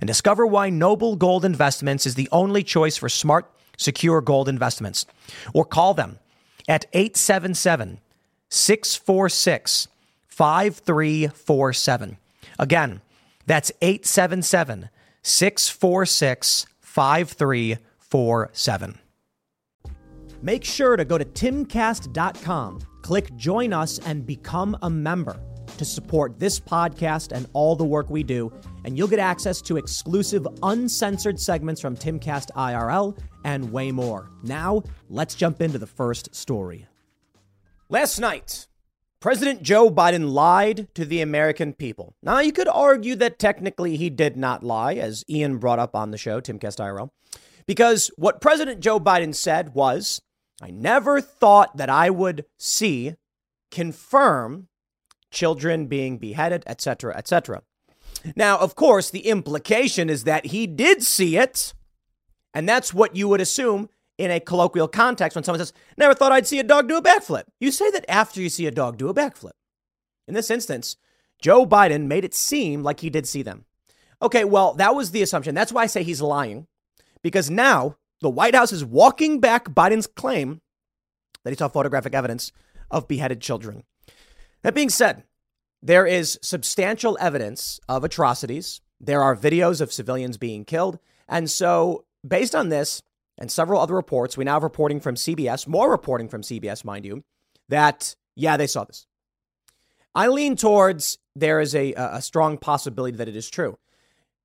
and discover why Noble Gold Investments is the only choice for smart, secure gold investments. Or call them at 877 646 5347. Again, that's 877 646 5347. Make sure to go to timcast.com, click join us, and become a member to support this podcast and all the work we do. And you'll get access to exclusive, uncensored segments from Timcast IRL and way more. Now, let's jump into the first story. Last night, President Joe Biden lied to the American people. Now, you could argue that technically he did not lie, as Ian brought up on the show, Timcast IRL, because what President Joe Biden said was I never thought that I would see confirm children being beheaded, etc., etc. Now, of course, the implication is that he did see it, and that's what you would assume in a colloquial context when someone says, Never thought I'd see a dog do a backflip. You say that after you see a dog do a backflip. In this instance, Joe Biden made it seem like he did see them. Okay, well, that was the assumption. That's why I say he's lying, because now the White House is walking back Biden's claim that he saw photographic evidence of beheaded children. That being said, there is substantial evidence of atrocities. There are videos of civilians being killed. And so, based on this and several other reports, we now have reporting from CBS, more reporting from CBS, mind you, that, yeah, they saw this. I lean towards there is a, a strong possibility that it is true.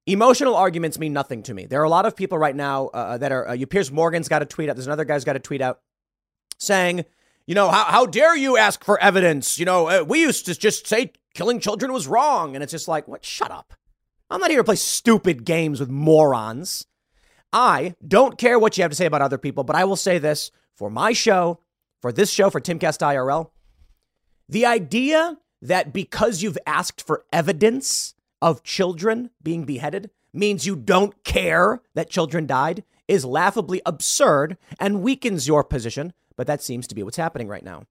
Emotional arguments mean nothing to me. There are a lot of people right now uh, that are, uh, you, Piers Morgan's got a tweet out. There's another guy's got a tweet out saying, you know, how, how dare you ask for evidence? You know, uh, we used to just say killing children was wrong. And it's just like, what? Shut up. I'm not here to play stupid games with morons. I don't care what you have to say about other people, but I will say this for my show, for this show, for Timcast IRL. The idea that because you've asked for evidence of children being beheaded means you don't care that children died is laughably absurd and weakens your position, but that seems to be what's happening right now.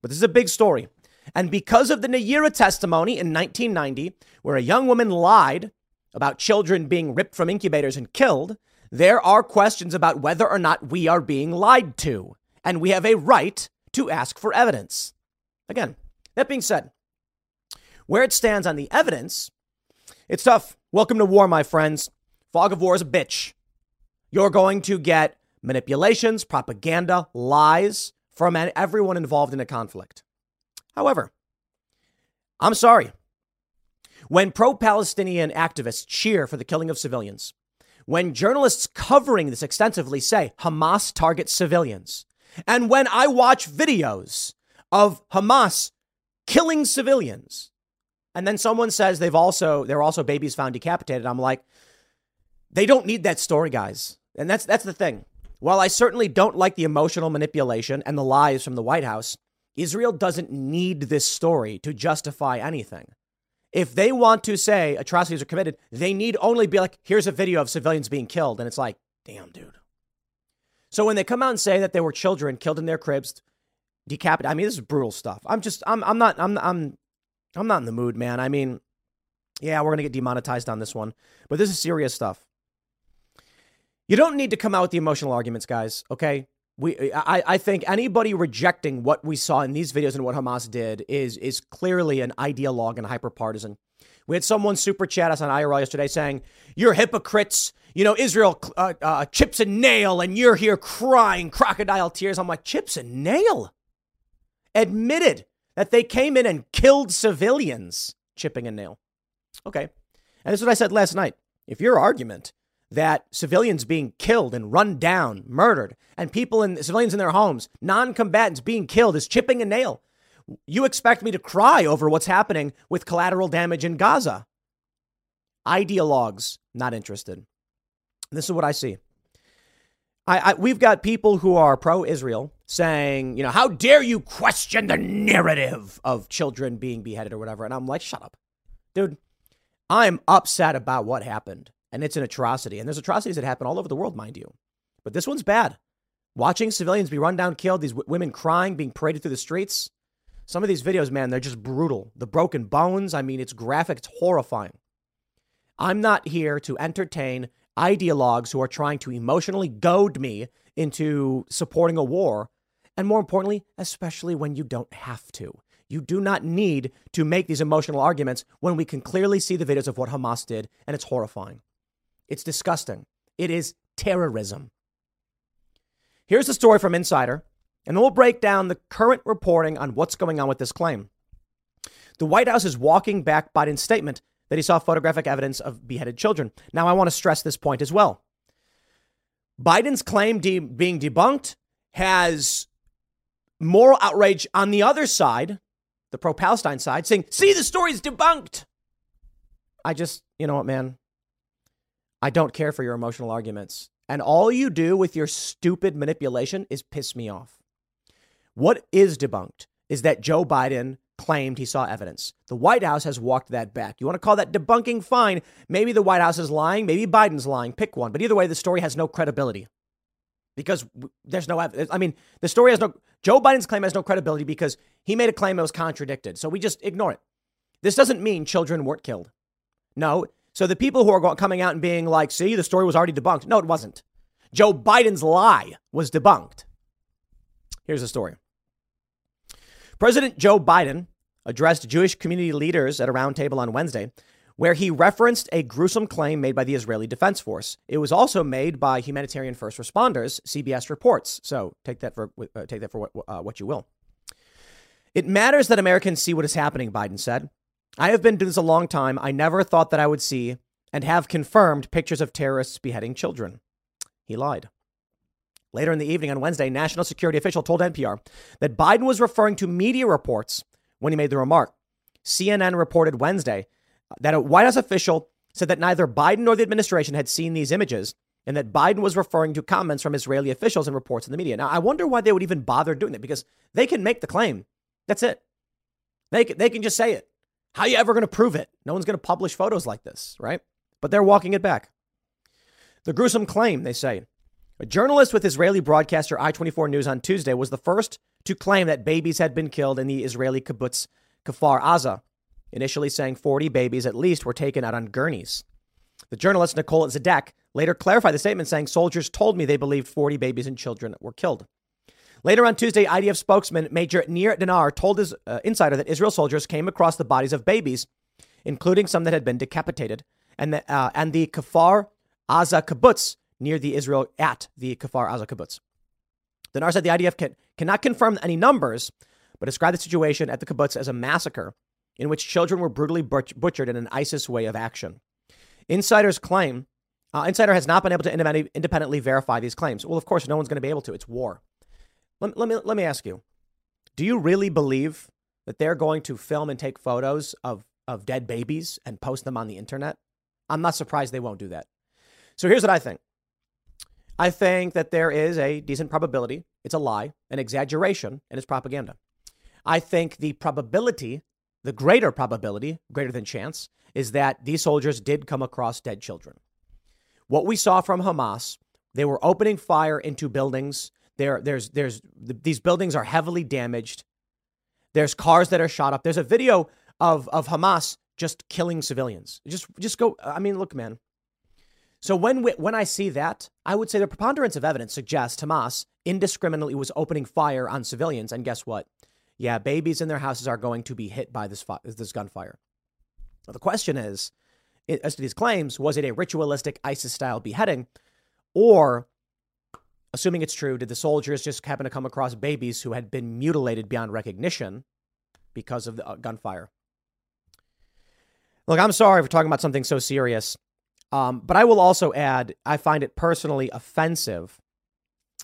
But this is a big story. And because of the Nayirah testimony in 1990, where a young woman lied about children being ripped from incubators and killed, there are questions about whether or not we are being lied to. And we have a right to ask for evidence. Again, that being said, where it stands on the evidence, it's tough. Welcome to war, my friends. Fog of war is a bitch. You're going to get manipulations, propaganda, lies from everyone involved in a conflict. However, I'm sorry. When pro Palestinian activists cheer for the killing of civilians, when journalists covering this extensively say Hamas targets civilians, and when I watch videos of Hamas killing civilians, and then someone says they've also there are also babies found decapitated. I'm like, they don't need that story, guys. And that's that's the thing. While I certainly don't like the emotional manipulation and the lies from the White House, Israel doesn't need this story to justify anything. If they want to say atrocities are committed, they need only be like, here's a video of civilians being killed. And it's like, damn, dude. So when they come out and say that there were children killed in their cribs, decapitated, I mean, this is brutal stuff. I'm just, I'm, I'm not, I'm, I'm, I'm not in the mood, man. I mean, yeah, we're going to get demonetized on this one, but this is serious stuff. You don't need to come out with the emotional arguments, guys, okay? We, I, I think anybody rejecting what we saw in these videos and what Hamas did is is clearly an ideologue and hyper partisan. We had someone super chat us on IRL yesterday saying, You're hypocrites. you know, Israel uh, uh, chips and nail, and you're here crying crocodile tears. I'm like, chips and nail? Admitted that they came in and killed civilians, chipping a nail. Okay. And this is what I said last night. If your argument that civilians being killed and run down, murdered, and people in civilians in their homes, non-combatants being killed is chipping a nail, you expect me to cry over what's happening with collateral damage in Gaza. Ideologues, not interested. This is what I see. I, I, we've got people who are pro-Israel saying, you know, how dare you question the narrative of children being beheaded or whatever, and I'm like, shut up, dude. I'm upset about what happened, and it's an atrocity, and there's atrocities that happen all over the world, mind you, but this one's bad. Watching civilians be run down, killed, these w- women crying, being paraded through the streets. Some of these videos, man, they're just brutal. The broken bones, I mean, it's graphic, it's horrifying. I'm not here to entertain ideologues who are trying to emotionally goad me into supporting a war. And more importantly, especially when you don't have to. You do not need to make these emotional arguments when we can clearly see the videos of what Hamas did, and it's horrifying. It's disgusting. It is terrorism. Here's the story from Insider, and then we'll break down the current reporting on what's going on with this claim. The White House is walking back Biden's statement that he saw photographic evidence of beheaded children. Now, I want to stress this point as well. Biden's claim de- being debunked has moral outrage on the other side, the pro Palestine side, saying, see, the story's debunked. I just, you know what, man? I don't care for your emotional arguments. And all you do with your stupid manipulation is piss me off. What is debunked is that Joe Biden claimed he saw evidence. The White House has walked that back. You want to call that debunking? Fine. Maybe the White House is lying. Maybe Biden's lying. Pick one. But either way, the story has no credibility because there's no evidence. I mean, the story has no, Joe Biden's claim has no credibility because he made a claim that was contradicted. So we just ignore it. This doesn't mean children weren't killed. No. So the people who are coming out and being like, see, the story was already debunked. No, it wasn't. Joe Biden's lie was debunked. Here's the story. President Joe Biden addressed Jewish community leaders at a roundtable on Wednesday, where he referenced a gruesome claim made by the Israeli Defense Force. It was also made by humanitarian first responders, CBS reports. So take that for uh, take that for what, uh, what you will. It matters that Americans see what is happening, Biden said. I have been doing this a long time. I never thought that I would see and have confirmed pictures of terrorists beheading children. He lied. Later in the evening on Wednesday, a national security official told NPR that Biden was referring to media reports when he made the remark. CNN reported Wednesday that a White House official said that neither Biden nor the administration had seen these images and that Biden was referring to comments from Israeli officials and reports in the media. Now, I wonder why they would even bother doing that because they can make the claim. That's it. They can, they can just say it. How are you ever going to prove it? No one's going to publish photos like this, right? But they're walking it back. The gruesome claim, they say, a journalist with Israeli broadcaster I24 News on Tuesday was the first to claim that babies had been killed in the Israeli kibbutz Kfar Aza, initially saying 40 babies at least were taken out on gurneys. The journalist Nicole Zedeck later clarified the statement, saying soldiers told me they believed 40 babies and children were killed. Later on Tuesday, IDF spokesman Major Nir Dinar told his uh, insider that Israel soldiers came across the bodies of babies, including some that had been decapitated, and the, uh, and the Kfar Aza kibbutz near the Israel at the Kfar Aza kibbutz. Dinar said the IDF can, cannot confirm any numbers, but described the situation at the kibbutz as a massacre in which children were brutally butch- butchered in an ISIS way of action. Insiders claim uh, Insider has not been able to independently verify these claims. Well, of course, no one's going to be able to. It's war. Let, let, me, let me ask you do you really believe that they're going to film and take photos of, of dead babies and post them on the internet? I'm not surprised they won't do that. So here's what I think I think that there is a decent probability it's a lie, an exaggeration, and it's propaganda. I think the probability, the greater probability, greater than chance, is that these soldiers did come across dead children. What we saw from Hamas, they were opening fire into buildings. There, there's, there's, these buildings are heavily damaged. There's cars that are shot up. There's a video of, of Hamas just killing civilians. Just, just go. I mean, look, man. So when we, when I see that, I would say the preponderance of evidence suggests Hamas indiscriminately was opening fire on civilians. And guess what? Yeah, babies in their houses are going to be hit by this this gunfire. the question is, as to these claims, was it a ritualistic ISIS style beheading? Or, assuming it's true, did the soldiers just happen to come across babies who had been mutilated beyond recognition because of the uh, gunfire? Look, I'm sorry for talking about something so serious, um, but I will also add I find it personally offensive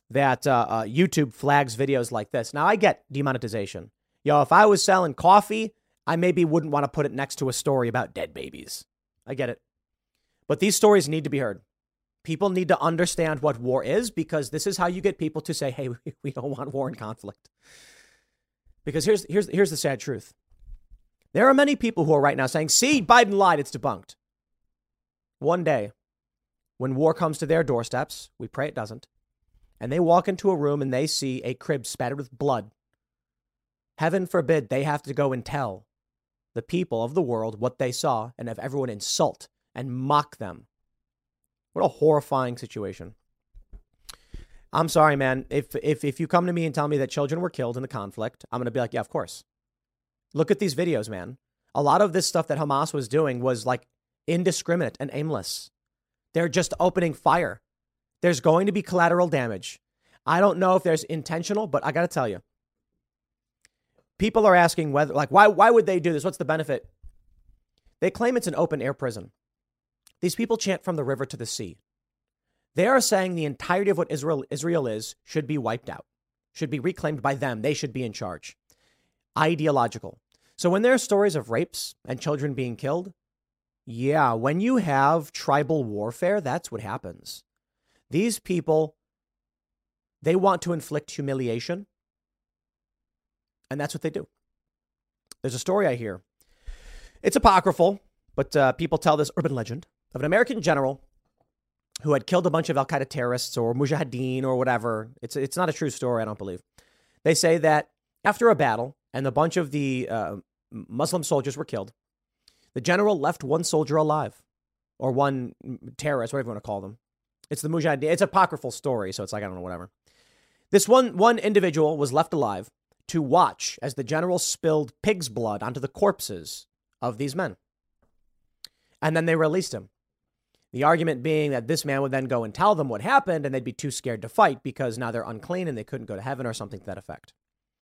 that uh, uh, YouTube flags videos like this. Now, I get demonetization. Yo, if I was selling coffee, I maybe wouldn't want to put it next to a story about dead babies. I get it. But these stories need to be heard. People need to understand what war is because this is how you get people to say, hey, we don't want war and conflict. Because here's, here's, here's the sad truth there are many people who are right now saying, see, Biden lied, it's debunked. One day, when war comes to their doorsteps, we pray it doesn't, and they walk into a room and they see a crib spattered with blood, heaven forbid they have to go and tell the people of the world what they saw and have everyone insult and mock them. What a horrifying situation. I'm sorry, man. If, if, if you come to me and tell me that children were killed in the conflict, I'm to be like, yeah, of course. Look at these videos, man. A lot of this stuff that Hamas was doing was like indiscriminate and aimless. They're just opening fire. There's going to be collateral damage. I don't know if there's intentional, but I got to tell you, people are asking whether, like, why, why would they do this? What's the benefit? They claim it's an open air prison. These people chant from the river to the sea. They are saying the entirety of what Israel, Israel is should be wiped out, should be reclaimed by them. They should be in charge ideological. So when there are stories of rapes and children being killed, yeah, when you have tribal warfare, that's what happens. These people, they want to inflict humiliation, and that's what they do. There's a story I hear. It's apocryphal, but uh, people tell this urban legend of an American general who had killed a bunch of Al Qaeda terrorists or mujahideen or whatever. It's, it's not a true story, I don't believe. They say that after a battle, and a bunch of the uh, Muslim soldiers were killed. The general left one soldier alive, or one terrorist, whatever you want to call them. It's the Mujahideen. It's apocryphal story, so it's like I don't know, whatever. This one one individual was left alive to watch as the general spilled pig's blood onto the corpses of these men, and then they released him. The argument being that this man would then go and tell them what happened, and they'd be too scared to fight because now they're unclean and they couldn't go to heaven or something to that effect.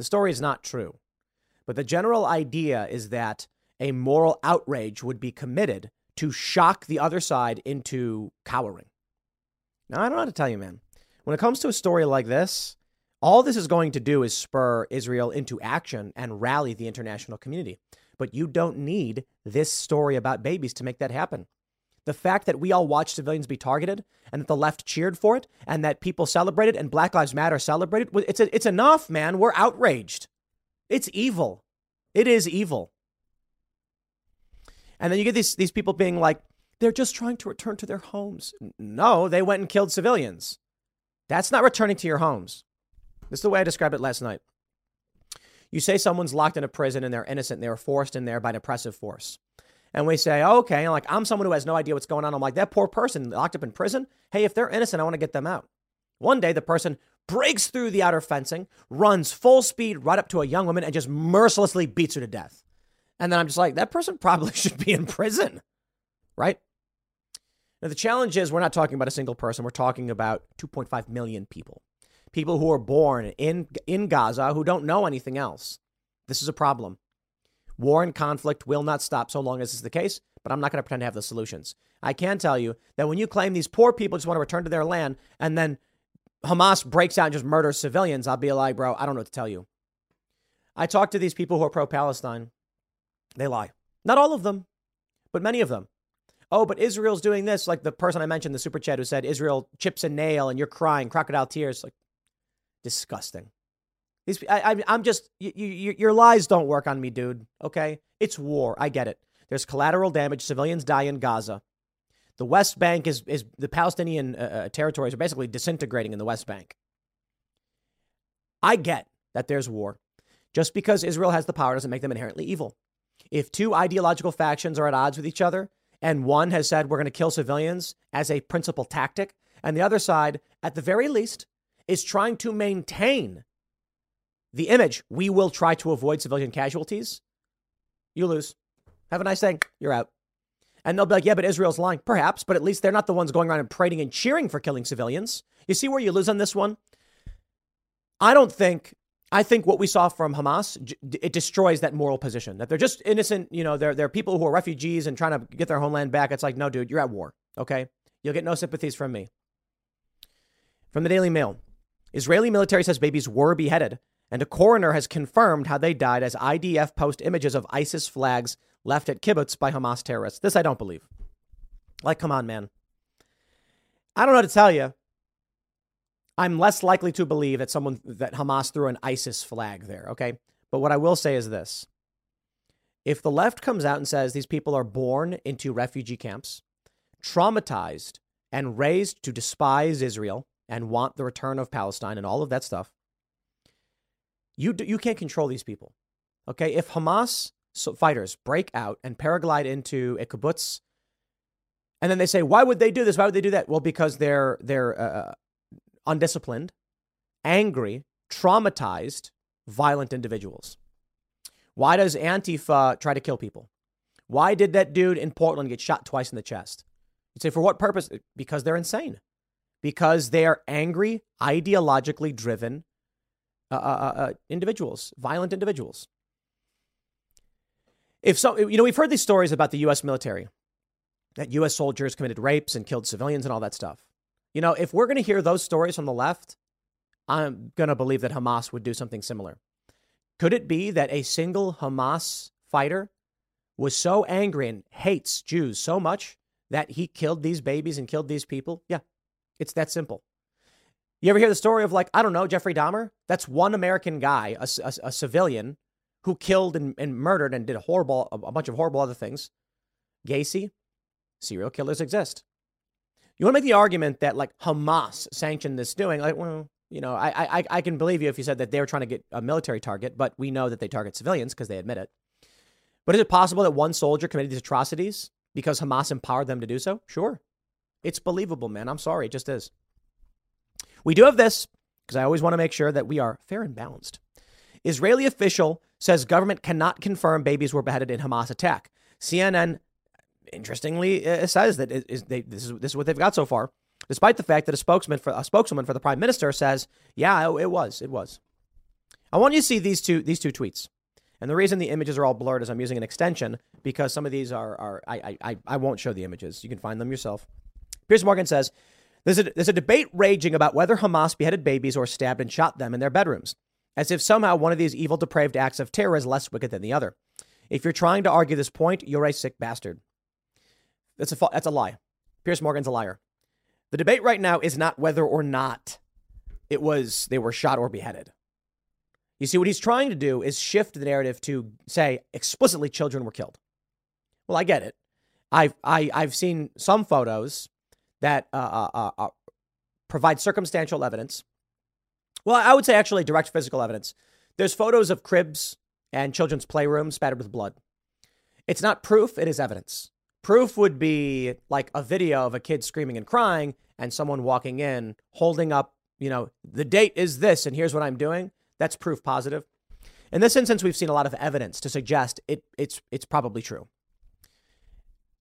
The story is not true. But the general idea is that a moral outrage would be committed to shock the other side into cowering. Now, I don't know how to tell you, man. When it comes to a story like this, all this is going to do is spur Israel into action and rally the international community. But you don't need this story about babies to make that happen. The fact that we all watched civilians be targeted and that the left cheered for it and that people celebrated and Black Lives Matter celebrated, it's, a, it's enough, man. We're outraged. It's evil. It is evil. And then you get these, these people being like, they're just trying to return to their homes. No, they went and killed civilians. That's not returning to your homes. This is the way I described it last night. You say someone's locked in a prison and they're innocent and they were forced in there by an oppressive force and we say, okay, like I'm someone who has no idea what's going on. I'm like, that poor person locked up in prison. Hey, if they're innocent, I want to get them out. One day, the person breaks through the outer fencing, runs full speed right up to a young woman, and just mercilessly beats her to death. And then I'm just like, that person probably should be in prison, right? Now, the challenge is we're not talking about a single person. We're talking about 2.5 million people, people who are born in, in Gaza who don't know anything else. This is a problem. War and conflict will not stop so long as this is the case but I'm not going to pretend to have the solutions. I can tell you that when you claim these poor people just want to return to their land and then Hamas breaks out and just murders civilians, I'll be like, bro, I don't know what to tell you. I talk to these people who are pro Palestine. They lie. Not all of them, but many of them. Oh, but Israel's doing this. Like the person I mentioned, the super chat who said Israel chips a nail and you're crying, crocodile tears. Like, disgusting. These, I, am just, you, you, your lies don't work on me, dude. Okay? It's war. I get it. There's collateral damage. Civilians die in Gaza. The West Bank is, is the Palestinian uh, uh, territories are basically disintegrating in the West Bank. I get that there's war. Just because Israel has the power doesn't make them inherently evil. If two ideological factions are at odds with each other, and one has said we're going to kill civilians as a principal tactic, and the other side, at the very least, is trying to maintain the image we will try to avoid civilian casualties, you lose. Have a nice day. You're out. And they'll be like, yeah, but Israel's lying. Perhaps, but at least they're not the ones going around and prating and cheering for killing civilians. You see where you lose on this one? I don't think, I think what we saw from Hamas, it destroys that moral position that they're just innocent. You know, they're, they're people who are refugees and trying to get their homeland back. It's like, no, dude, you're at war. Okay. You'll get no sympathies from me. From the Daily Mail Israeli military says babies were beheaded, and a coroner has confirmed how they died as IDF post images of ISIS flags left at kibbutz by Hamas terrorists. This I don't believe. Like, come on, man. I don't know how to tell you. I'm less likely to believe that someone that Hamas threw an ISIS flag there, okay? But what I will say is this. If the left comes out and says these people are born into refugee camps, traumatized and raised to despise Israel and want the return of Palestine and all of that stuff, you, you can't control these people. Okay? If Hamas fighters break out and paraglide into a kibbutz. And then they say, why would they do this? Why would they do that? Well, because they're they're uh, uh, undisciplined, angry, traumatized, violent individuals. Why does Antifa try to kill people? Why did that dude in Portland get shot twice in the chest? You'd say, for what purpose? Because they're insane. Because they are angry, ideologically driven uh, uh, uh, uh individuals, violent individuals. If so, you know, we've heard these stories about the U.S. military that U.S. soldiers committed rapes and killed civilians and all that stuff. You know, if we're going to hear those stories from the left, I'm going to believe that Hamas would do something similar. Could it be that a single Hamas fighter was so angry and hates Jews so much that he killed these babies and killed these people? Yeah, it's that simple. You ever hear the story of, like, I don't know, Jeffrey Dahmer? That's one American guy, a, a, a civilian who killed and, and murdered and did a horrible, a, a bunch of horrible other things. Gacy, serial killers exist. You want to make the argument that like Hamas sanctioned this doing, like, well, you know, I, I, I can believe you if you said that they were trying to get a military target, but we know that they target civilians because they admit it. But is it possible that one soldier committed these atrocities because Hamas empowered them to do so? Sure. It's believable, man. I'm sorry. It just is. We do have this because I always want to make sure that we are fair and balanced. Israeli official says government cannot confirm babies were beheaded in Hamas attack. CNN, interestingly, uh, says that they, this is this is what they've got so far, despite the fact that a spokesman for a spokeswoman for the prime minister says, "Yeah, it, was, it was." I want you to see these two these two tweets. And the reason the images are all blurred is I'm using an extension because some of these are, are I, I, I won't show the images. You can find them yourself. Piers Morgan says, there's a, there's a debate raging about whether Hamas beheaded babies or stabbed and shot them in their bedrooms as if somehow one of these evil, depraved acts of terror is less wicked than the other. If you're trying to argue this point, you're a sick bastard. That's a, that's a lie. Piers Morgan's a liar. The debate right now is not whether or not it was they were shot or beheaded. You see, what he's trying to do is shift the narrative to say explicitly children were killed. Well, I get it. I've I, i have seen some photos that uh, uh, uh, uh provide circumstantial evidence well, I would say actually direct physical evidence. There's photos of cribs and children's playrooms spattered with blood. It's not proof, it is evidence. Proof would be like a video of a kid screaming and crying and someone walking in holding up, you know, the date is this and here's what I'm doing. That's proof positive. In this instance, we've seen a lot of evidence to suggest it, it's, it's probably true.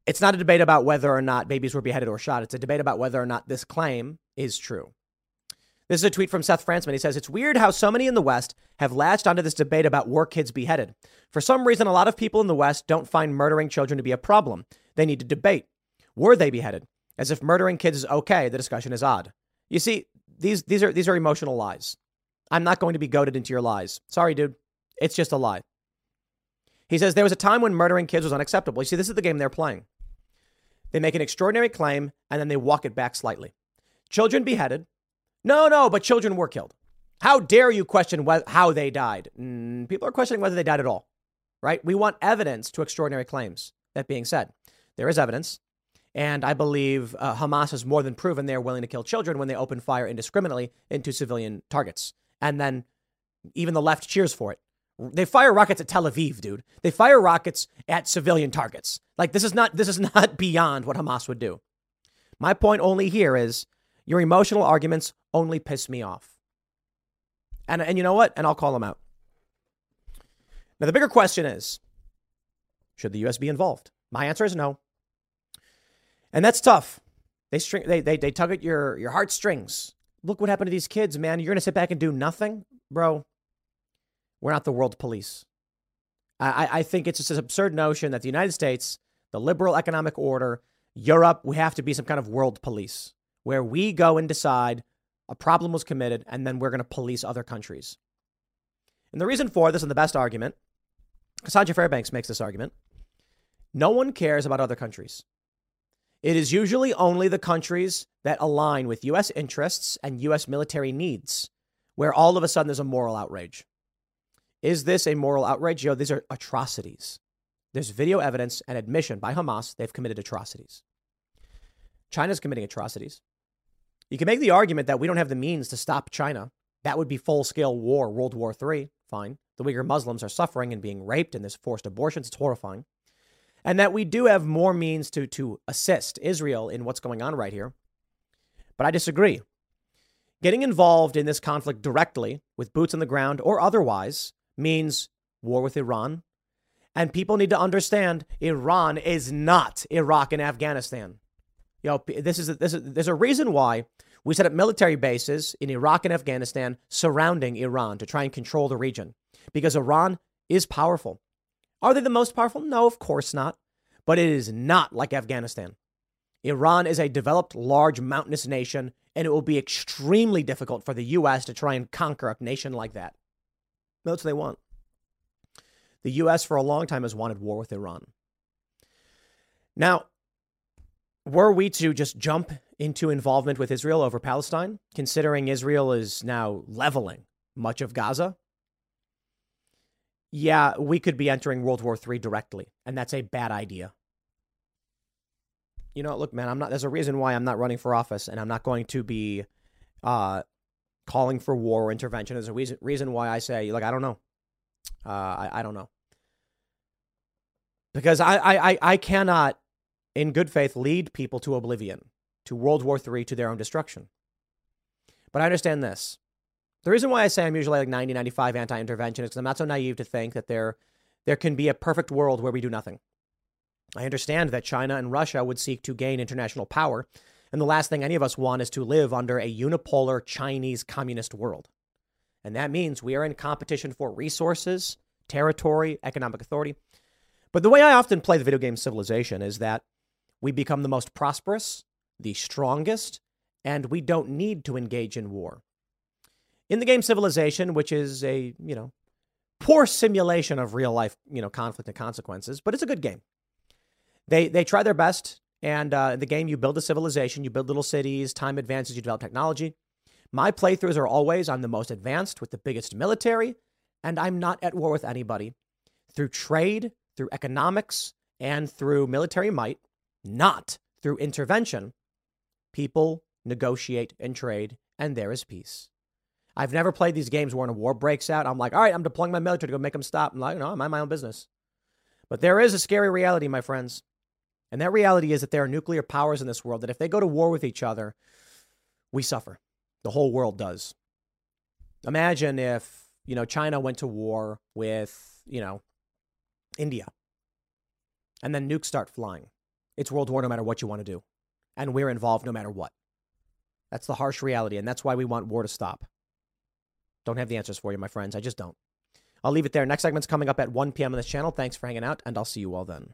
It's not a debate about whether or not babies were beheaded or shot. It's a debate about whether or not this claim is true. This is a tweet from Seth Frantzman. He says, It's weird how so many in the West have latched onto this debate about war kids beheaded. For some reason, a lot of people in the West don't find murdering children to be a problem. They need to debate. Were they beheaded? As if murdering kids is okay, the discussion is odd. You see, these, these, are, these are emotional lies. I'm not going to be goaded into your lies. Sorry, dude. It's just a lie. He says there was a time when murdering kids was unacceptable. You see, this is the game they're playing. They make an extraordinary claim and then they walk it back slightly. Children beheaded. No, no, but children were killed. How dare you question wh- how they died? Mm, people are questioning whether they died at all, right? We want evidence to extraordinary claims. That being said, there is evidence. And I believe uh, Hamas has more than proven they are willing to kill children when they open fire indiscriminately into civilian targets. And then even the left cheers for it. They fire rockets at Tel Aviv, dude. They fire rockets at civilian targets. Like this is not this is not beyond what Hamas would do. My point only here is your emotional arguments only piss me off. And and you know what? And I'll call them out. Now the bigger question is should the US be involved? My answer is no. And that's tough. They string they they, they tug at your your heartstrings. Look what happened to these kids, man. You're gonna sit back and do nothing? Bro, we're not the world police. I, I think it's just an absurd notion that the United States, the liberal economic order, Europe, we have to be some kind of world police where we go and decide a problem was committed and then we're going to police other countries. And the reason for this, and the best argument, Cassandra Fairbanks makes this argument no one cares about other countries. It is usually only the countries that align with U.S. interests and U.S. military needs where all of a sudden there's a moral outrage. Is this a moral outrage? Yo, these are atrocities. There's video evidence and admission by Hamas they've committed atrocities. China's committing atrocities. You can make the argument that we don't have the means to stop China. That would be full scale war, World War III. Fine. The Uyghur Muslims are suffering and being raped, and there's forced abortions. It's horrifying. And that we do have more means to, to assist Israel in what's going on right here. But I disagree. Getting involved in this conflict directly with boots on the ground or otherwise means war with Iran. And people need to understand Iran is not Iraq and Afghanistan. You know, this is, a, this is there's a reason why we set up military bases in Iraq and Afghanistan surrounding Iran to try and control the region because Iran is powerful. Are they the most powerful? No, of course not. But it is not like Afghanistan. Iran is a developed, large, mountainous nation, and it will be extremely difficult for the U.S. to try and conquer a nation like that. That's what they want. The U.S. for a long time has wanted war with Iran. Now, were we to just jump into involvement with Israel over Palestine, considering Israel is now leveling much of Gaza, yeah, we could be entering World War III directly, and that's a bad idea. You know, look, man, I'm not. There's a reason why I'm not running for office, and I'm not going to be uh, calling for war or intervention. There's a reason, reason why I say, like, I don't know. Uh, I, I don't know. Because I, I, I cannot, in good faith, lead people to oblivion, to World War III, to their own destruction. But I understand this. The reason why I say I'm usually like 90, 95 anti intervention is because I'm not so naive to think that there, there can be a perfect world where we do nothing. I understand that China and Russia would seek to gain international power and the last thing any of us want is to live under a unipolar Chinese communist world. And that means we are in competition for resources, territory, economic authority. But the way I often play the video game Civilization is that we become the most prosperous, the strongest, and we don't need to engage in war. In the game Civilization, which is a, you know, poor simulation of real life, you know, conflict and consequences, but it's a good game. They they try their best and uh, in the game, you build a civilization, you build little cities, time advances, you develop technology. My playthroughs are always I'm the most advanced with the biggest military, and I'm not at war with anybody. Through trade, through economics, and through military might, not through intervention, people negotiate and trade, and there is peace. I've never played these games where when a war breaks out, I'm like, all right, I'm deploying my military to go make them stop. I'm like, no, I mind my own business. But there is a scary reality, my friends. And that reality is that there are nuclear powers in this world that if they go to war with each other, we suffer. The whole world does. Imagine if, you know, China went to war with, you know, India. And then nukes start flying. It's world war no matter what you want to do. And we're involved no matter what. That's the harsh reality, and that's why we want war to stop. Don't have the answers for you, my friends. I just don't. I'll leave it there. Next segment's coming up at 1 p.m. on this channel. Thanks for hanging out, and I'll see you all then.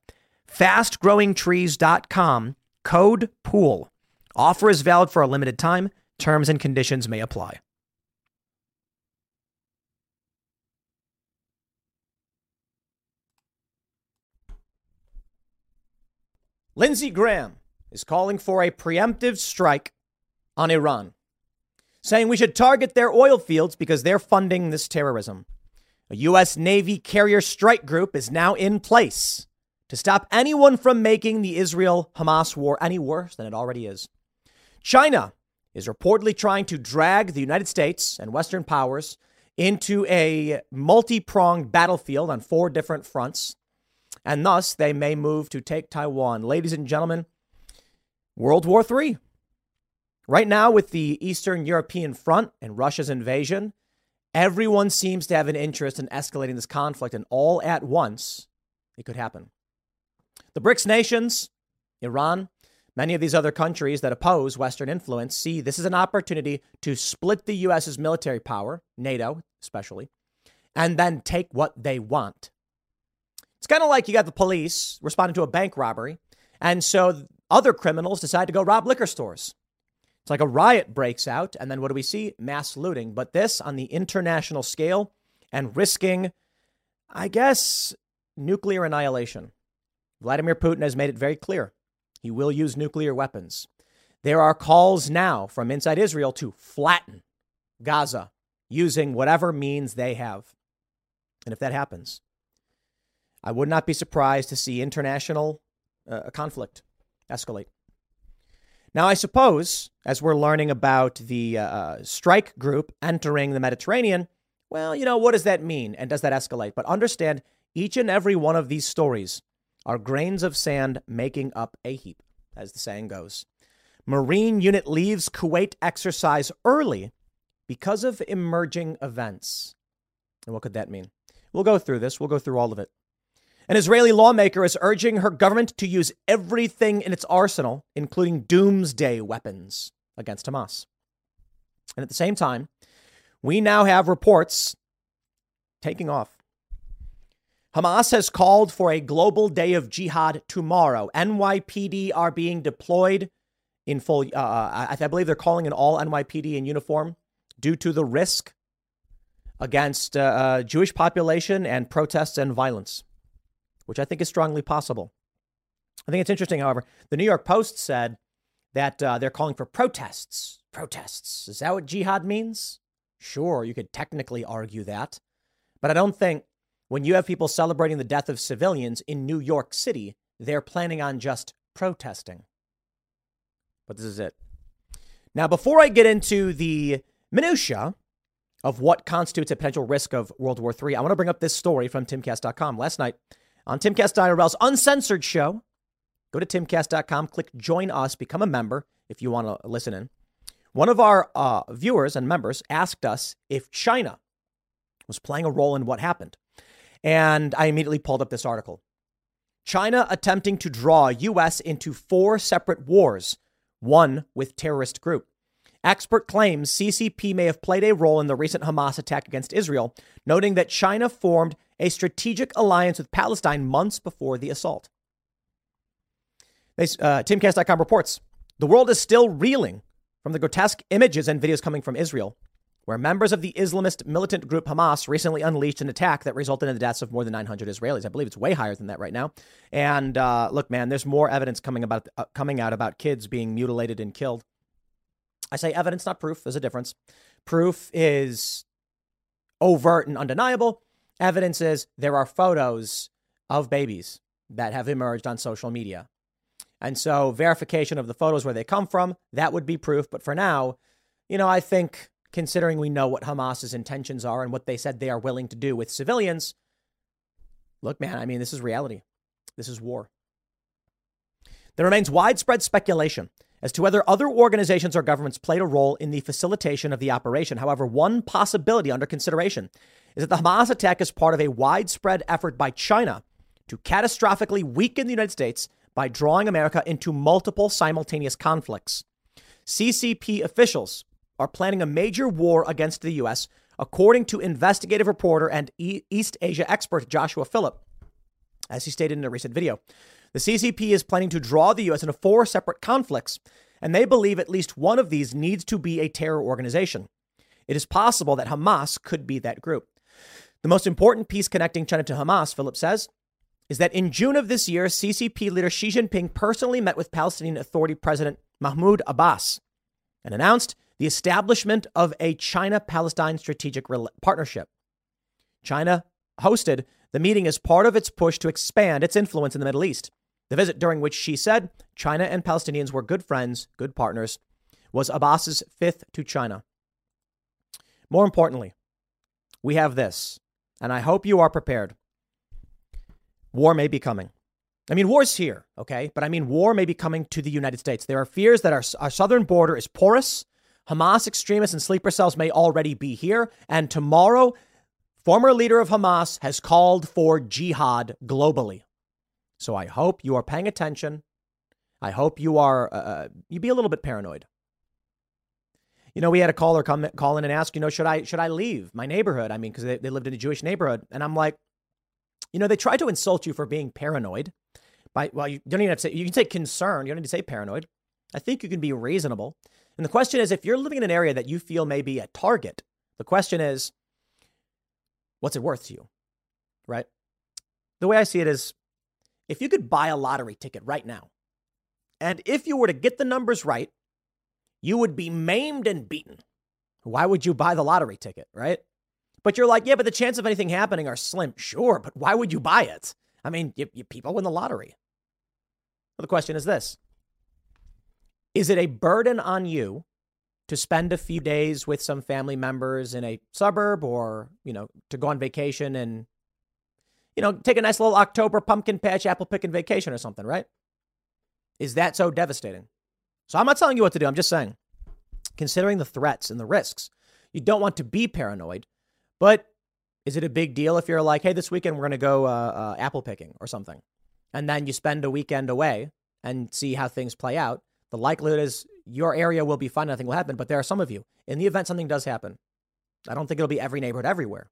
Fastgrowingtrees.com, code POOL. Offer is valid for a limited time. Terms and conditions may apply. Lindsey Graham is calling for a preemptive strike on Iran, saying we should target their oil fields because they're funding this terrorism. A U.S. Navy carrier strike group is now in place to stop anyone from making the Israel Hamas war any worse than it already is. China is reportedly trying to drag the United States and Western powers into a multi pronged battlefield on four different fronts and thus they may move to take Taiwan. Ladies and gentlemen, World War III. Right now, with the Eastern European front and Russia's invasion, everyone seems to have an interest in escalating this conflict, and all at once, it could happen. The BRICS nations, Iran, many of these other countries that oppose Western influence see this as an opportunity to split the U.S.'s military power, NATO especially, and then take what they want. It's kind of like you got the police responding to a bank robbery, and so other criminals decide to go rob liquor stores. It's like a riot breaks out, and then what do we see? Mass looting. But this on the international scale and risking, I guess, nuclear annihilation. Vladimir Putin has made it very clear he will use nuclear weapons. There are calls now from inside Israel to flatten Gaza using whatever means they have. And if that happens, I would not be surprised to see international uh, conflict escalate. Now, I suppose, as we're learning about the uh, uh, strike group entering the Mediterranean, well, you know, what does that mean? And does that escalate? But understand each and every one of these stories are grains of sand making up a heap, as the saying goes. Marine unit leaves Kuwait exercise early because of emerging events. And what could that mean? We'll go through this, we'll go through all of it. An Israeli lawmaker is urging her government to use everything in its arsenal, including doomsday weapons, against Hamas. And at the same time, we now have reports taking off. Hamas has called for a global day of jihad tomorrow. NYPD are being deployed in full. Uh, uh I, I believe they're calling an all NYPD in uniform due to the risk against uh, uh, Jewish population and protests and violence which I think is strongly possible. I think it's interesting, however, the New York Post said that uh, they're calling for protests. Protests. Is that what jihad means? Sure, you could technically argue that. But I don't think when you have people celebrating the death of civilians in New York City, they're planning on just protesting. But this is it. Now, before I get into the minutiae of what constitutes a potential risk of World War III, I want to bring up this story from timcast.com. Last night, on Timcast IRL's uncensored show. Go to timcast.com, click join us, become a member if you want to listen in. One of our uh, viewers and members asked us if China was playing a role in what happened. And I immediately pulled up this article. China attempting to draw U.S. into four separate wars, one with terrorist group. Expert claims CCP may have played a role in the recent Hamas attack against Israel, noting that China formed a strategic alliance with Palestine months before the assault. uh, TimCast.com reports the world is still reeling from the grotesque images and videos coming from Israel where members of the Islamist militant group Hamas recently unleashed an attack that resulted in the deaths of more than 900 Israelis. I believe it's way higher than that right now. And uh, look, man, there's more evidence coming about uh, coming out about kids being mutilated and killed. I say evidence, not proof. There's a difference. Proof is overt and undeniable. Evidence is there are photos of babies that have emerged on social media. And so verification of the photos where they come from, that would be proof. But for now, you know, I think considering we know what Hamas's intentions are and what they said they are willing to do with civilians, look, man, I mean, this is reality. This is war. There remains widespread speculation as to whether other organizations or governments played a role in the facilitation of the operation. However, one possibility under consideration is that the Hamas attack is part of a widespread effort by China to catastrophically weaken the United States by drawing America into multiple simultaneous conflicts. CCP officials are planning a major war against the U.S., according to investigative reporter and East Asia expert Joshua Phillip, as he stated in a recent video. The CCP is planning to draw the U.S. into four separate conflicts, and they believe at least one of these needs to be a terror organization. It is possible that Hamas could be that group. The most important piece connecting China to Hamas, Phillip says, is that in June of this year, CCP leader Xi Jinping personally met with Palestinian Authority President Mahmoud Abbas and announced the establishment of a China Palestine strategic partnership. China hosted the meeting as part of its push to expand its influence in the Middle East. The visit, during which Xi said China and Palestinians were good friends, good partners, was Abbas's fifth to China. More importantly, we have this, and I hope you are prepared. War may be coming. I mean, war's here, okay? But I mean, war may be coming to the United States. There are fears that our, our southern border is porous. Hamas extremists and sleeper cells may already be here. And tomorrow, former leader of Hamas has called for jihad globally. So I hope you are paying attention. I hope you are, uh, uh you be a little bit paranoid. You know, we had a caller come call in and ask, you know, should I should I leave my neighborhood? I mean, because they, they lived in a Jewish neighborhood, and I'm like, you know, they try to insult you for being paranoid. By well, you don't even have to say you can say concerned. You don't need to say paranoid. I think you can be reasonable. And the question is, if you're living in an area that you feel may be a target, the question is, what's it worth to you, right? The way I see it is, if you could buy a lottery ticket right now, and if you were to get the numbers right, you would be maimed and beaten. Why would you buy the lottery ticket, right? But you're like, yeah, but the chance of anything happening are slim. Sure, but why would you buy it? I mean, you, you people win the lottery. Well, the question is this Is it a burden on you to spend a few days with some family members in a suburb or, you know, to go on vacation and, you know, take a nice little October pumpkin patch apple picking vacation or something, right? Is that so devastating? So I'm not telling you what to do. I'm just saying, considering the threats and the risks, you don't want to be paranoid. But is it a big deal if you're like, hey, this weekend we're going to go uh, uh, apple picking or something? And then you spend a weekend away and see how things play out. The likelihood is your area will be fine, nothing will happen. But there are some of you, in the event something does happen, I don't think it'll be every neighborhood everywhere.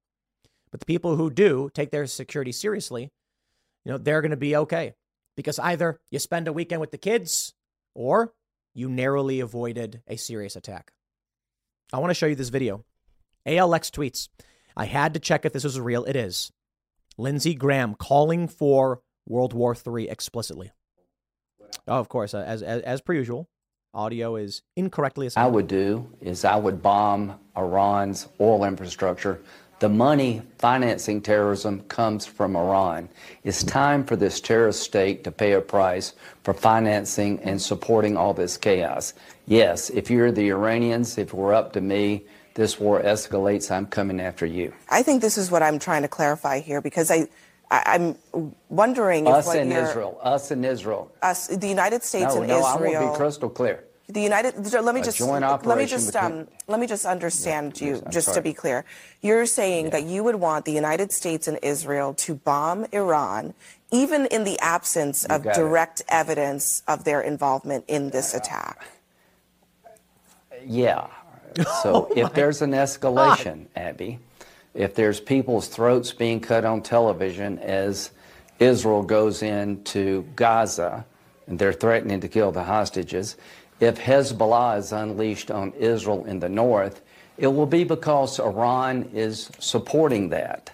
But the people who do take their security seriously, you know, they're going to be okay because either you spend a weekend with the kids or you narrowly avoided a serious attack. I want to show you this video. ALX tweets I had to check if this was real. It is. Lindsey Graham calling for World War III explicitly. Oh, of course, uh, as, as, as per usual, audio is incorrectly assigned. I would do is I would bomb Iran's oil infrastructure. The money financing terrorism comes from Iran. It's time for this terrorist state to pay a price for financing and supporting all this chaos. Yes, if you're the Iranians, if we're up to me, this war escalates, I'm coming after you. I think this is what I'm trying to clarify here because I, I am wondering us if in Israel, us in Israel, us, the United States no, and no, Israel. I want to be crystal clear. The United. Let me just let me just between, um, let me just understand yeah, you, yes, just sorry. to be clear. You're saying yeah. that you would want the United States and Israel to bomb Iran, even in the absence you of direct it. evidence of their involvement in this attack. Yeah, so oh if there's an escalation, God. Abby, if there's people's throats being cut on television as Israel goes into Gaza and they're threatening to kill the hostages, if Hezbollah is unleashed on Israel in the north, it will be because Iran is supporting that.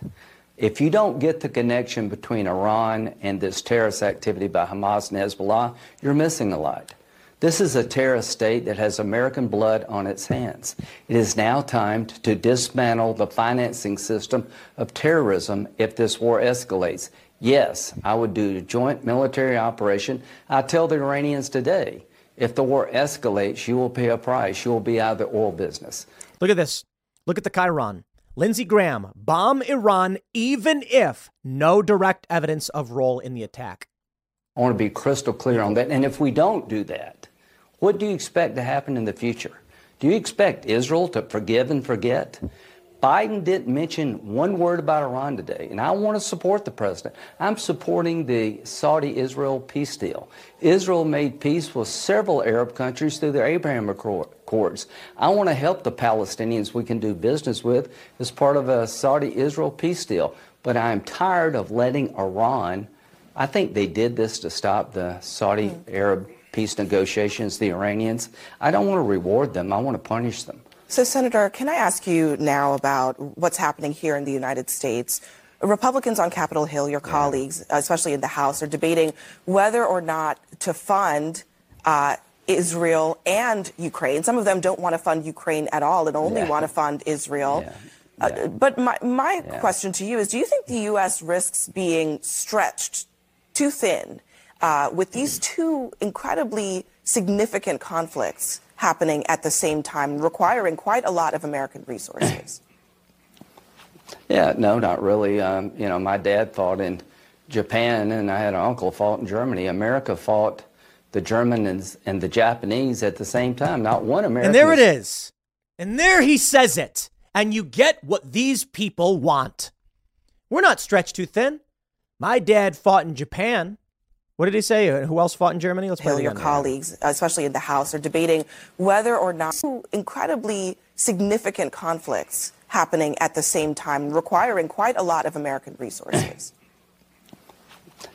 If you don't get the connection between Iran and this terrorist activity by Hamas and Hezbollah, you're missing a lot. This is a terrorist state that has American blood on its hands. It is now time to dismantle the financing system of terrorism if this war escalates. Yes, I would do a joint military operation. I tell the Iranians today, if the war escalates, you will pay a price. You will be out of the oil business. Look at this. Look at the Chiron. Lindsey Graham, bomb Iran even if no direct evidence of role in the attack. I want to be crystal clear on that. And if we don't do that, what do you expect to happen in the future? Do you expect Israel to forgive and forget? Biden didn't mention one word about Iran today, and I want to support the president. I'm supporting the Saudi Israel peace deal. Israel made peace with several Arab countries through the Abraham Accords. I want to help the Palestinians we can do business with as part of a Saudi Israel peace deal. But I'm tired of letting Iran, I think they did this to stop the Saudi Arab peace negotiations, the Iranians. I don't want to reward them, I want to punish them. So, Senator, can I ask you now about what's happening here in the United States? Republicans on Capitol Hill, your colleagues, especially in the House, are debating whether or not to fund uh, Israel and Ukraine. Some of them don't want to fund Ukraine at all and only yeah. want to fund Israel. Yeah. Yeah. Uh, but my, my question to you is do you think the U.S. risks being stretched too thin uh, with these two incredibly significant conflicts happening at the same time, requiring quite a lot of American resources. Yeah, no, not really. Um, you know, my dad fought in Japan, and I had an uncle fought in Germany. America fought the Germans and the Japanese at the same time. Not one American. And there it is. And there he says it. And you get what these people want. We're not stretched too thin. My dad fought in Japan. What did he say? Uh, who else fought in Germany? Let's Hill, your colleagues, especially in the House, are debating whether or not incredibly significant conflicts happening at the same time, requiring quite a lot of American resources.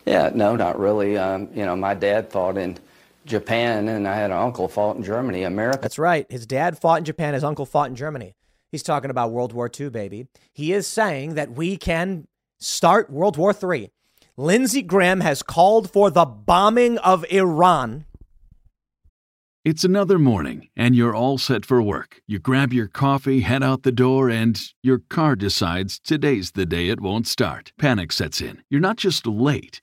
Yeah, no, not really. Um, you know, my dad fought in Japan, and I had an uncle fought in Germany. America. That's right. His dad fought in Japan. His uncle fought in Germany. He's talking about World War II, baby. He is saying that we can start World War III Lindsey Graham has called for the bombing of Iran. It's another morning, and you're all set for work. You grab your coffee, head out the door, and your car decides today's the day it won't start. Panic sets in. You're not just late,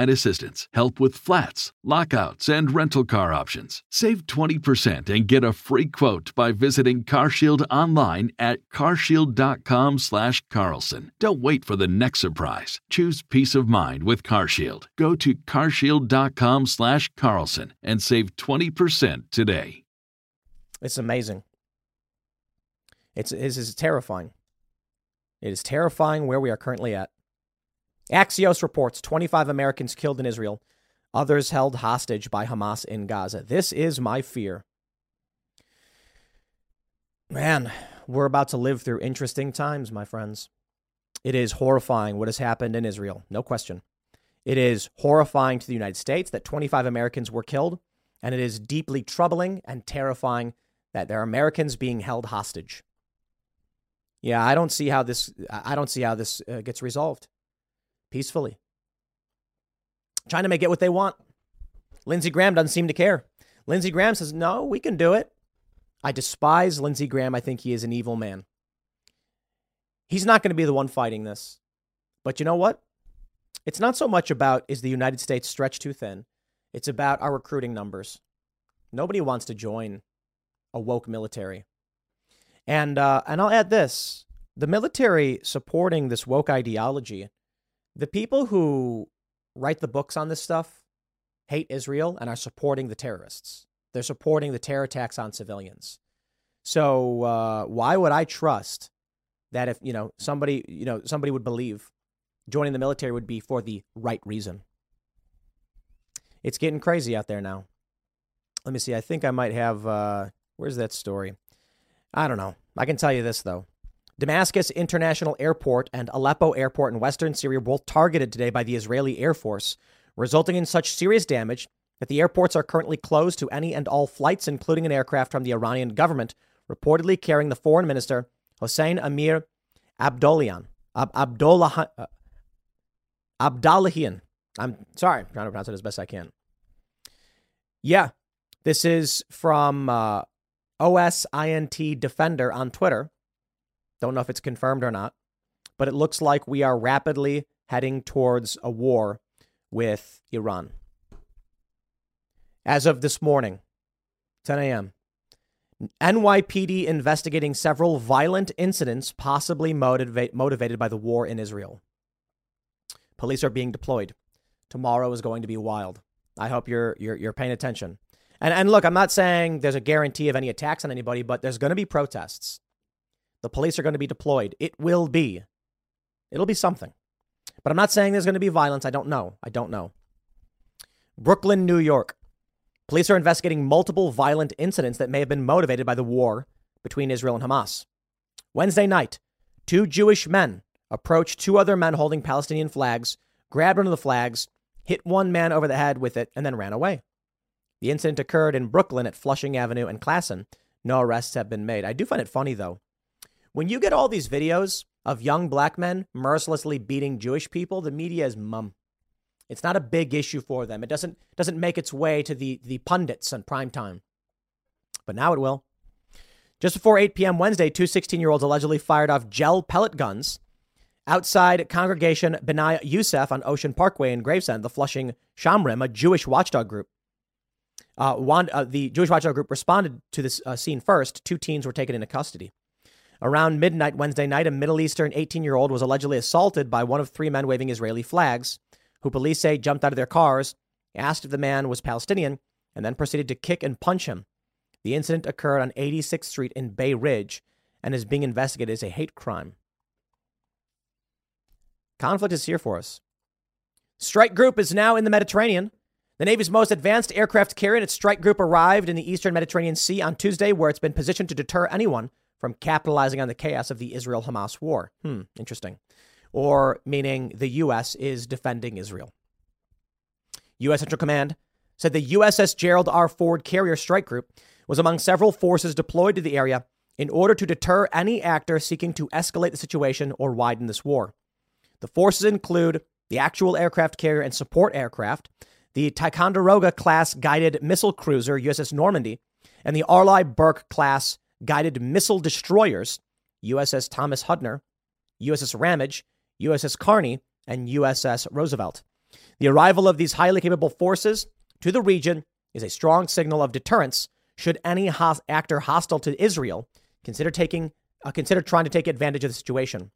assistance, help with flats, lockouts, and rental car options. Save 20% and get a free quote by visiting CarShield online at carshield.com/carlson. Don't wait for the next surprise. Choose peace of mind with CarShield. Go to carshield.com/carlson and save 20% today. It's amazing. It's it is terrifying. It is terrifying where we are currently at. Axios reports 25 Americans killed in Israel, others held hostage by Hamas in Gaza. This is my fear. Man, we're about to live through interesting times, my friends. It is horrifying what has happened in Israel, no question. It is horrifying to the United States that 25 Americans were killed, and it is deeply troubling and terrifying that there are Americans being held hostage. Yeah, I don't see how this I don't see how this uh, gets resolved peacefully. To make it what they want. Lindsey Graham doesn't seem to care. Lindsey Graham says, "No, we can do it." I despise Lindsey Graham. I think he is an evil man. He's not going to be the one fighting this. But you know what? It's not so much about is the United States stretched too thin. It's about our recruiting numbers. Nobody wants to join a woke military. And uh, and I'll add this: the military supporting this woke ideology, the people who write the books on this stuff hate Israel and are supporting the terrorists. They're supporting the terror attacks on civilians. So uh, why would I trust that if you know somebody you know somebody would believe joining the military would be for the right reason? It's getting crazy out there now. Let me see. I think I might have. Uh, where's that story? I don't know. I can tell you this though. Damascus International Airport and Aleppo Airport in western Syria were both targeted today by the Israeli Air Force, resulting in such serious damage that the airports are currently closed to any and all flights, including an aircraft from the Iranian government, reportedly carrying the foreign minister Hossein Amir Abdollahian. Ab- Abdullah, uh, Abdallahian. I'm sorry, I'm trying to pronounce it as best I can. Yeah, this is from uh, OSINT Defender on Twitter. Don't know if it's confirmed or not, but it looks like we are rapidly heading towards a war with Iran. As of this morning, 10 a.m., NYPD investigating several violent incidents possibly motivate, motivated by the war in Israel. Police are being deployed. Tomorrow is going to be wild. I hope you're you're, you're paying attention. And and look, I'm not saying there's a guarantee of any attacks on anybody, but there's going to be protests. The police are going to be deployed. It will be. It'll be something. But I'm not saying there's going to be violence. I don't know. I don't know. Brooklyn, New York. Police are investigating multiple violent incidents that may have been motivated by the war between Israel and Hamas. Wednesday night, two Jewish men approached two other men holding Palestinian flags, grabbed one of the flags, hit one man over the head with it, and then ran away. The incident occurred in Brooklyn at Flushing Avenue and Classon. No arrests have been made. I do find it funny, though. When you get all these videos of young black men mercilessly beating Jewish people, the media is mum. It's not a big issue for them. It doesn't doesn't make its way to the the pundits on prime time. But now it will. Just before 8 p.m. Wednesday, two 16-year-olds allegedly fired off gel pellet guns outside congregation B'nai Yosef on Ocean Parkway in Gravesend, the Flushing Shomrim, a Jewish watchdog group. Uh, one, uh, the Jewish watchdog group responded to this uh, scene first. Two teens were taken into custody. Around midnight Wednesday night, a Middle Eastern 18 year old was allegedly assaulted by one of three men waving Israeli flags who police say jumped out of their cars, asked if the man was Palestinian, and then proceeded to kick and punch him. The incident occurred on 86th Street in Bay Ridge and is being investigated as a hate crime. Conflict is here for us. Strike Group is now in the Mediterranean. The Navy's most advanced aircraft carrier and its strike group arrived in the eastern Mediterranean Sea on Tuesday, where it's been positioned to deter anyone from capitalizing on the chaos of the Israel Hamas war. Hmm, interesting or meaning the U.S. is defending Israel. U.S. Central Command said the USS Gerald R. Ford Carrier Strike Group was among several forces deployed to the area in order to deter any actor seeking to escalate the situation or widen this war. The forces include the actual aircraft carrier and support aircraft, the Ticonderoga class guided missile cruiser USS Normandy, and the Arleigh Burke class guided missile destroyers USS Thomas Hudner, USS Ramage, USS Carney, and USS Roosevelt. The arrival of these highly capable forces to the region is a strong signal of deterrence should any actor hostile to Israel consider taking uh, consider trying to take advantage of the situation.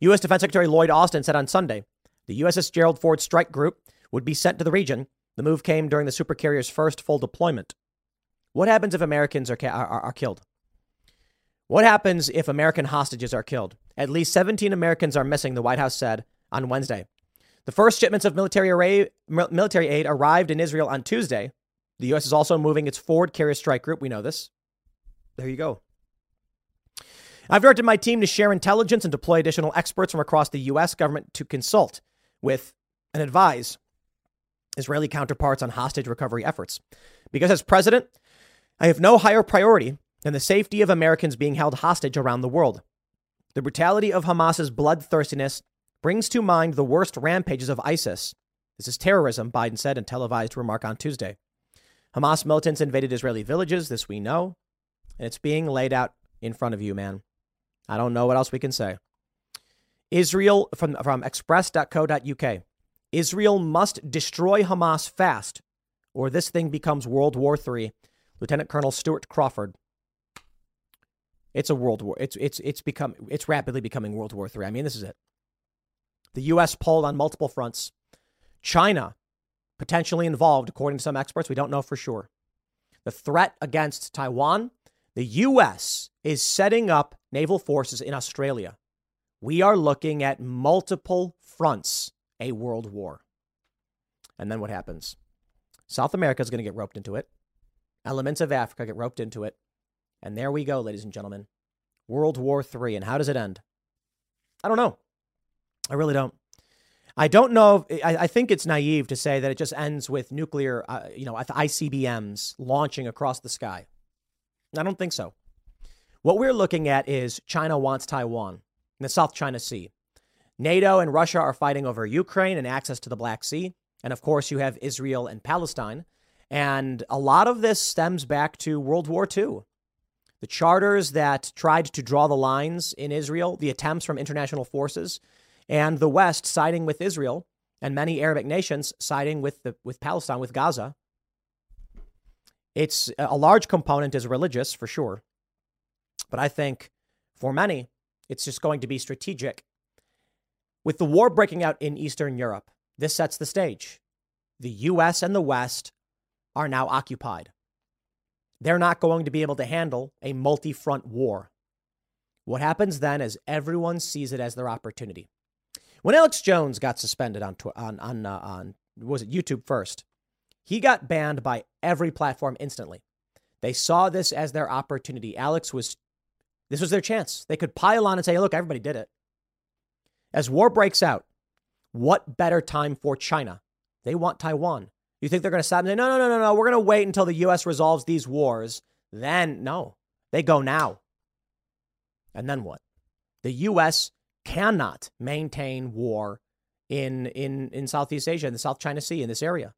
U.S. Defense Secretary Lloyd Austin said on Sunday the USS Gerald Ford Strike Group would be sent to the region. The move came during the supercarrier's first full deployment. What happens if Americans are, are, are killed? What happens if American hostages are killed? At least 17 Americans are missing, the White House said on Wednesday. The first shipments of military, array, military aid arrived in Israel on Tuesday. The U.S. is also moving its Ford Carrier Strike Group. We know this. There you go. I've directed my team to share intelligence and deploy additional experts from across the U.S. government to consult with and advise Israeli counterparts on hostage recovery efforts. Because as president, I have no higher priority than the safety of Americans being held hostage around the world. The brutality of Hamas's bloodthirstiness brings to mind the worst rampages of ISIS. This is terrorism, Biden said in televised remark on Tuesday. Hamas militants invaded Israeli villages, this we know, and it's being laid out in front of you, man. I don't know what else we can say. Israel from, from express.co.uk. Israel must destroy Hamas fast, or this thing becomes World War III. Lieutenant Colonel Stuart Crawford it's a world war. It's it's it's become it's rapidly becoming World War III. I mean, this is it. The U.S. pulled on multiple fronts. China potentially involved, according to some experts. We don't know for sure. The threat against Taiwan, the The U.S. is setting up naval forces in Australia. We are looking at multiple fronts, a world war. And then what happens? South America is going to get roped into it. Elements of Africa get roped into it. And there we go, ladies and gentlemen. World War III. And how does it end? I don't know. I really don't. I don't know. I, I, think it's naive to say that it just ends with nuclear, uh, you know, ICBMs launching across the sky. I don't think so. What we're looking at is China wants Taiwan in the South China Sea. NATO and Russia are fighting over Ukraine and access to the Black Sea. And of course, you have Israel and Palestine. And a lot of this stems back to World War II. The charters that tried to draw the lines in Israel, the attempts from international forces, and the West siding with Israel, and many Arabic nations siding with, the, with Palestine, with Gaza. It's a large component is religious for sure. But I think for many, it's just going to be strategic. With the war breaking out in Eastern Europe, this sets the stage. The US and the West are now occupied. They're not going to be able to handle a multi front war. What happens then is everyone sees it as their opportunity. When Alex Jones got suspended on on on, uh, on was it YouTube first, he got banned by every platform instantly. They saw this as their opportunity. Alex was this was their chance. They could pile on and say, "Look, everybody did it." As war breaks out, what better time for China? They want Taiwan. You think they're going to stop and say, no, no, no, no, no, we're going to wait until the U.S. resolves these wars. Then, no, they go now. And then what? The U.S. cannot maintain war in, in, in Southeast Asia, in the South China Sea, in this area.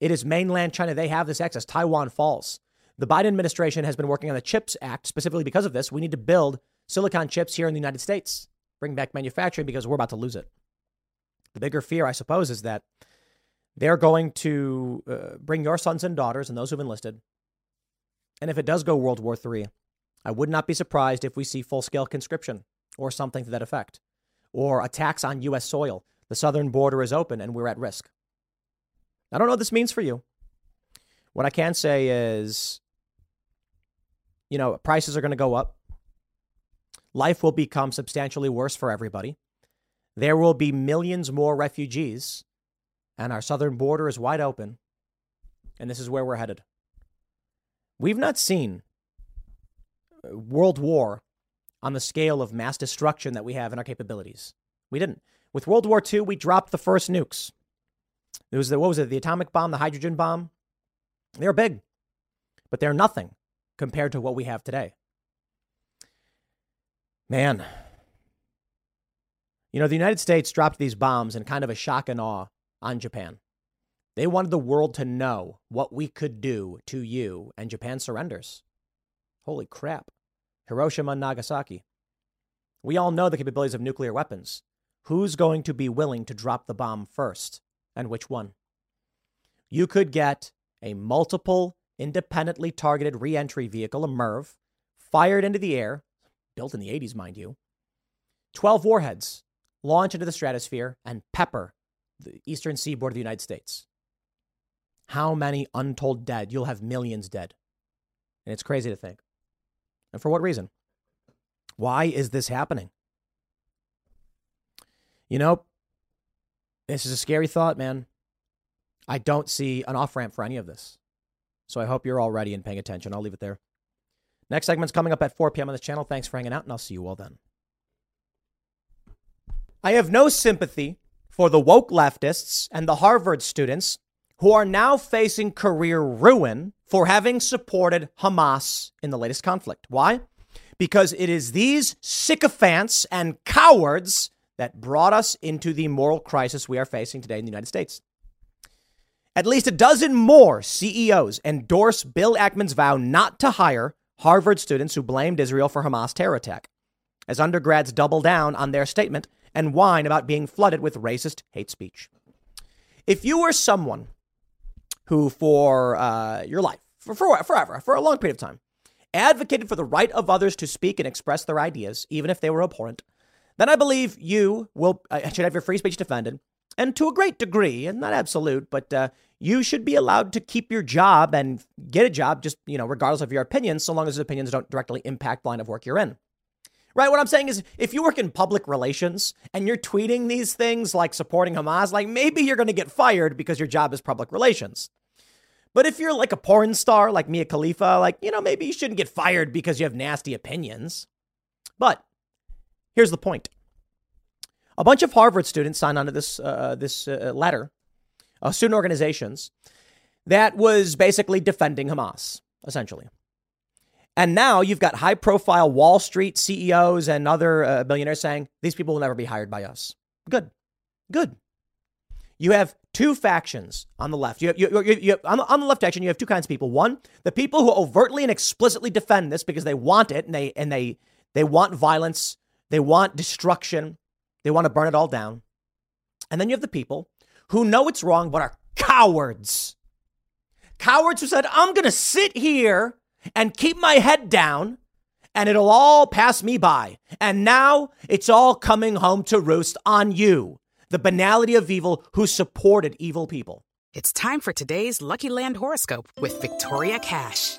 It is mainland China. They have this access. Taiwan falls. The Biden administration has been working on the CHIPS Act specifically because of this. We need to build silicon chips here in the United States, bring back manufacturing because we're about to lose it. The bigger fear, I suppose, is that they're going to uh, bring your sons and daughters and those who've enlisted. And if it does go World War III, I would not be surprised if we see full scale conscription or something to that effect, or attacks on U.S. soil. The southern border is open and we're at risk. I don't know what this means for you. What I can say is, you know, prices are going to go up. Life will become substantially worse for everybody. There will be millions more refugees and our southern border is wide open. And this is where we're headed. We've not seen uh, World War on the scale of mass destruction that we have in our capabilities. We didn't. With World War II, we dropped the first nukes. It was the, what was it, the atomic bomb, the hydrogen bomb? They're big, but they're nothing compared to what we have today. Man, you know, the United States dropped these bombs in kind of a shock and awe on Japan. They wanted the world to know what we could do to you, and Japan surrenders. Holy crap. Hiroshima and Nagasaki. We all know the capabilities of nuclear weapons. Who's going to be willing to drop the bomb first, and which one? You could get a multiple independently targeted reentry vehicle, a MIRV, fired into the air, built in the 80s, mind you, 12 warheads, launch into the stratosphere, and pepper the eastern seaboard of the United States. How many untold dead? You'll have millions dead. And it's crazy to think. And for what reason? Why is this happening? You know, this is a scary thought, man. I don't see an off ramp for any of this. So I hope you're all ready and paying attention. I'll leave it there. Next segment's coming up at 4 p.m. on this channel. Thanks for hanging out, and I'll see you all then. I have no sympathy for the woke leftists and the Harvard students who are now facing career ruin for having supported Hamas in the latest conflict. Why? Because it is these sycophants and cowards that brought us into the moral crisis we are facing today in the United States. At least a dozen more CEOs endorse Bill Ackman's vow not to hire Harvard students who blamed Israel for Hamas terror attack, as undergrads double down on their statement and whine about being flooded with racist hate speech. If you were someone who, for uh, your life, for, for forever, for a long period of time, advocated for the right of others to speak and express their ideas, even if they were abhorrent, then I believe you will uh, should have your free speech defended, and to a great degree, and not absolute, but uh, you should be allowed to keep your job and get a job just, you know, regardless of your opinions, so long as those opinions don't directly impact the line of work you're in. Right? What I'm saying is if you work in public relations and you're tweeting these things like supporting Hamas, like maybe you're going to get fired because your job is public relations. But if you're like a porn star like Mia Khalifa, like, you know, maybe you shouldn't get fired because you have nasty opinions. But here's the point. A bunch of Harvard students signed onto this uh, this uh, letter, uh, student organizations, that was basically defending Hamas, essentially. And now you've got high profile Wall Street CEOs and other uh, billionaires saying these people will never be hired by us. Good. Good. You have two factions on the left. You have, you, you, you, on, the, on the left action, you have two kinds of people. One, the people who overtly and explicitly defend this because they want it and they and they they want violence, they want destruction, they want to burn it all down. And then you have the people who know it's wrong but are cowards. Cowards who said, "I'm going to sit here and keep my head down." And it'll all pass me by. And now it's all coming home to roost on you the banality of evil who supported evil people. It's time for today's Lucky Land horoscope with Victoria Cash.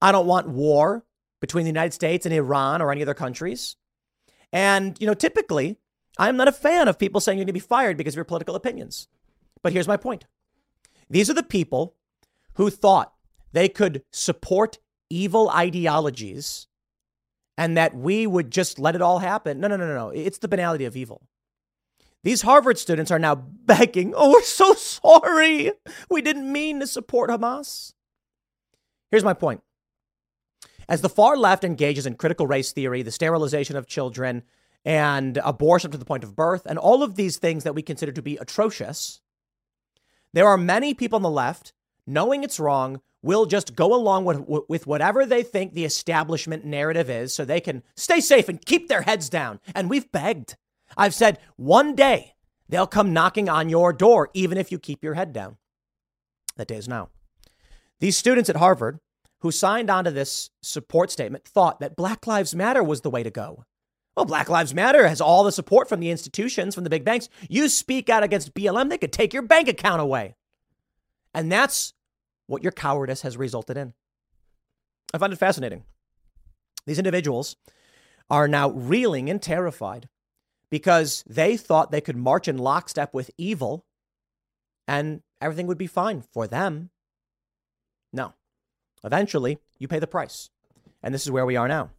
I don't want war between the United States and Iran or any other countries. And, you know, typically, I'm not a fan of people saying you're going to be fired because of your political opinions. But here's my point. These are the people who thought they could support evil ideologies and that we would just let it all happen. No, no, no, no, no. It's the banality of evil. These Harvard students are now begging, oh, we're so sorry. We didn't mean to support Hamas. Here's my point. As the far left engages in critical race theory, the sterilization of children, and abortion to the point of birth, and all of these things that we consider to be atrocious, there are many people on the left, knowing it's wrong, will just go along with, with whatever they think the establishment narrative is so they can stay safe and keep their heads down. And we've begged. I've said one day they'll come knocking on your door, even if you keep your head down. That day is now. These students at Harvard who signed onto this support statement thought that Black Lives Matter was the way to go. Well, Black Lives Matter has all the support from the institutions, from the big banks. You speak out against BLM, they could take your bank account away. And that's what your cowardice has resulted in. I find it fascinating. These individuals are now reeling and terrified because they thought they could march in lockstep with evil and everything would be fine for them. No. Eventually, you pay the price. And this is where we are now.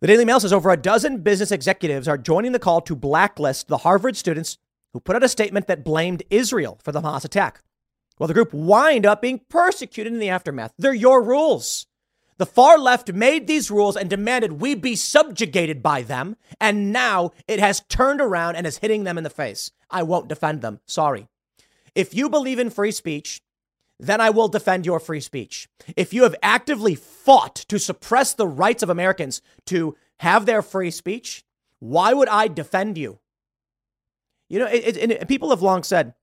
The Daily Mail says over a dozen business executives are joining the call to blacklist the Harvard students who put out a statement that blamed Israel for the Hamas attack. Well, the group wind up being persecuted in the aftermath. They're your rules. The far left made these rules and demanded we be subjugated by them, and now it has turned around and is hitting them in the face. I won't defend them. Sorry. If you believe in free speech, then I will defend your free speech. If you have actively fought to suppress the rights of Americans to have their free speech, why would I defend you? You know, it, it, it, people have long said,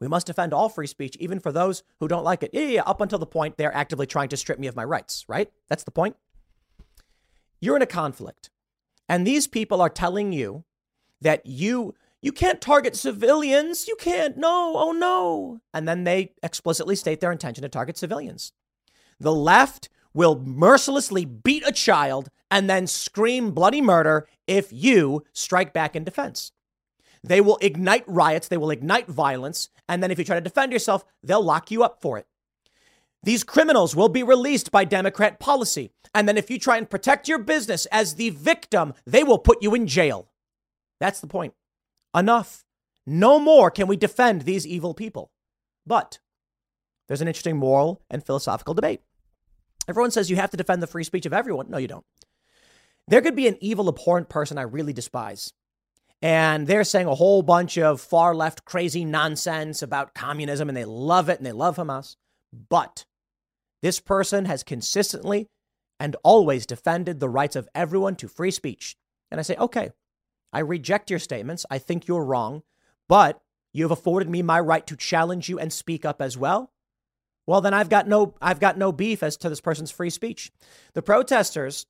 we must defend all free speech, even for those who don't like it. Yeah, yeah, up until the point they're actively trying to strip me of my rights, right? That's the point. You're in a conflict. And these people are telling you that you you can't target civilians. You can't. No. Oh no. And then they explicitly state their intention to target civilians. The left will mercilessly beat a child and then scream bloody murder if you strike back in defense. They will ignite riots, they will ignite violence, and then if you try to defend yourself, they'll lock you up for it. These criminals will be released by Democrat policy. And then if you try and protect your business as the victim, they will put you in jail. That's the point. Enough. No more can we defend these evil people. But there's an interesting moral and philosophical debate. Everyone says you have to defend the free speech of everyone. No, you don't. There could be an evil, abhorrent person I really despise. and they're saying a whole bunch of far left crazy nonsense about communism and they love it and they love Hamas. But this person has consistently and always defended the rights of everyone to free speech. And I say, okay, I reject your statements. I think you're wrong, but you have afforded me my right to challenge you and speak up as well. Well, then I've got no I've got no beef as to this person's free speech. The protesters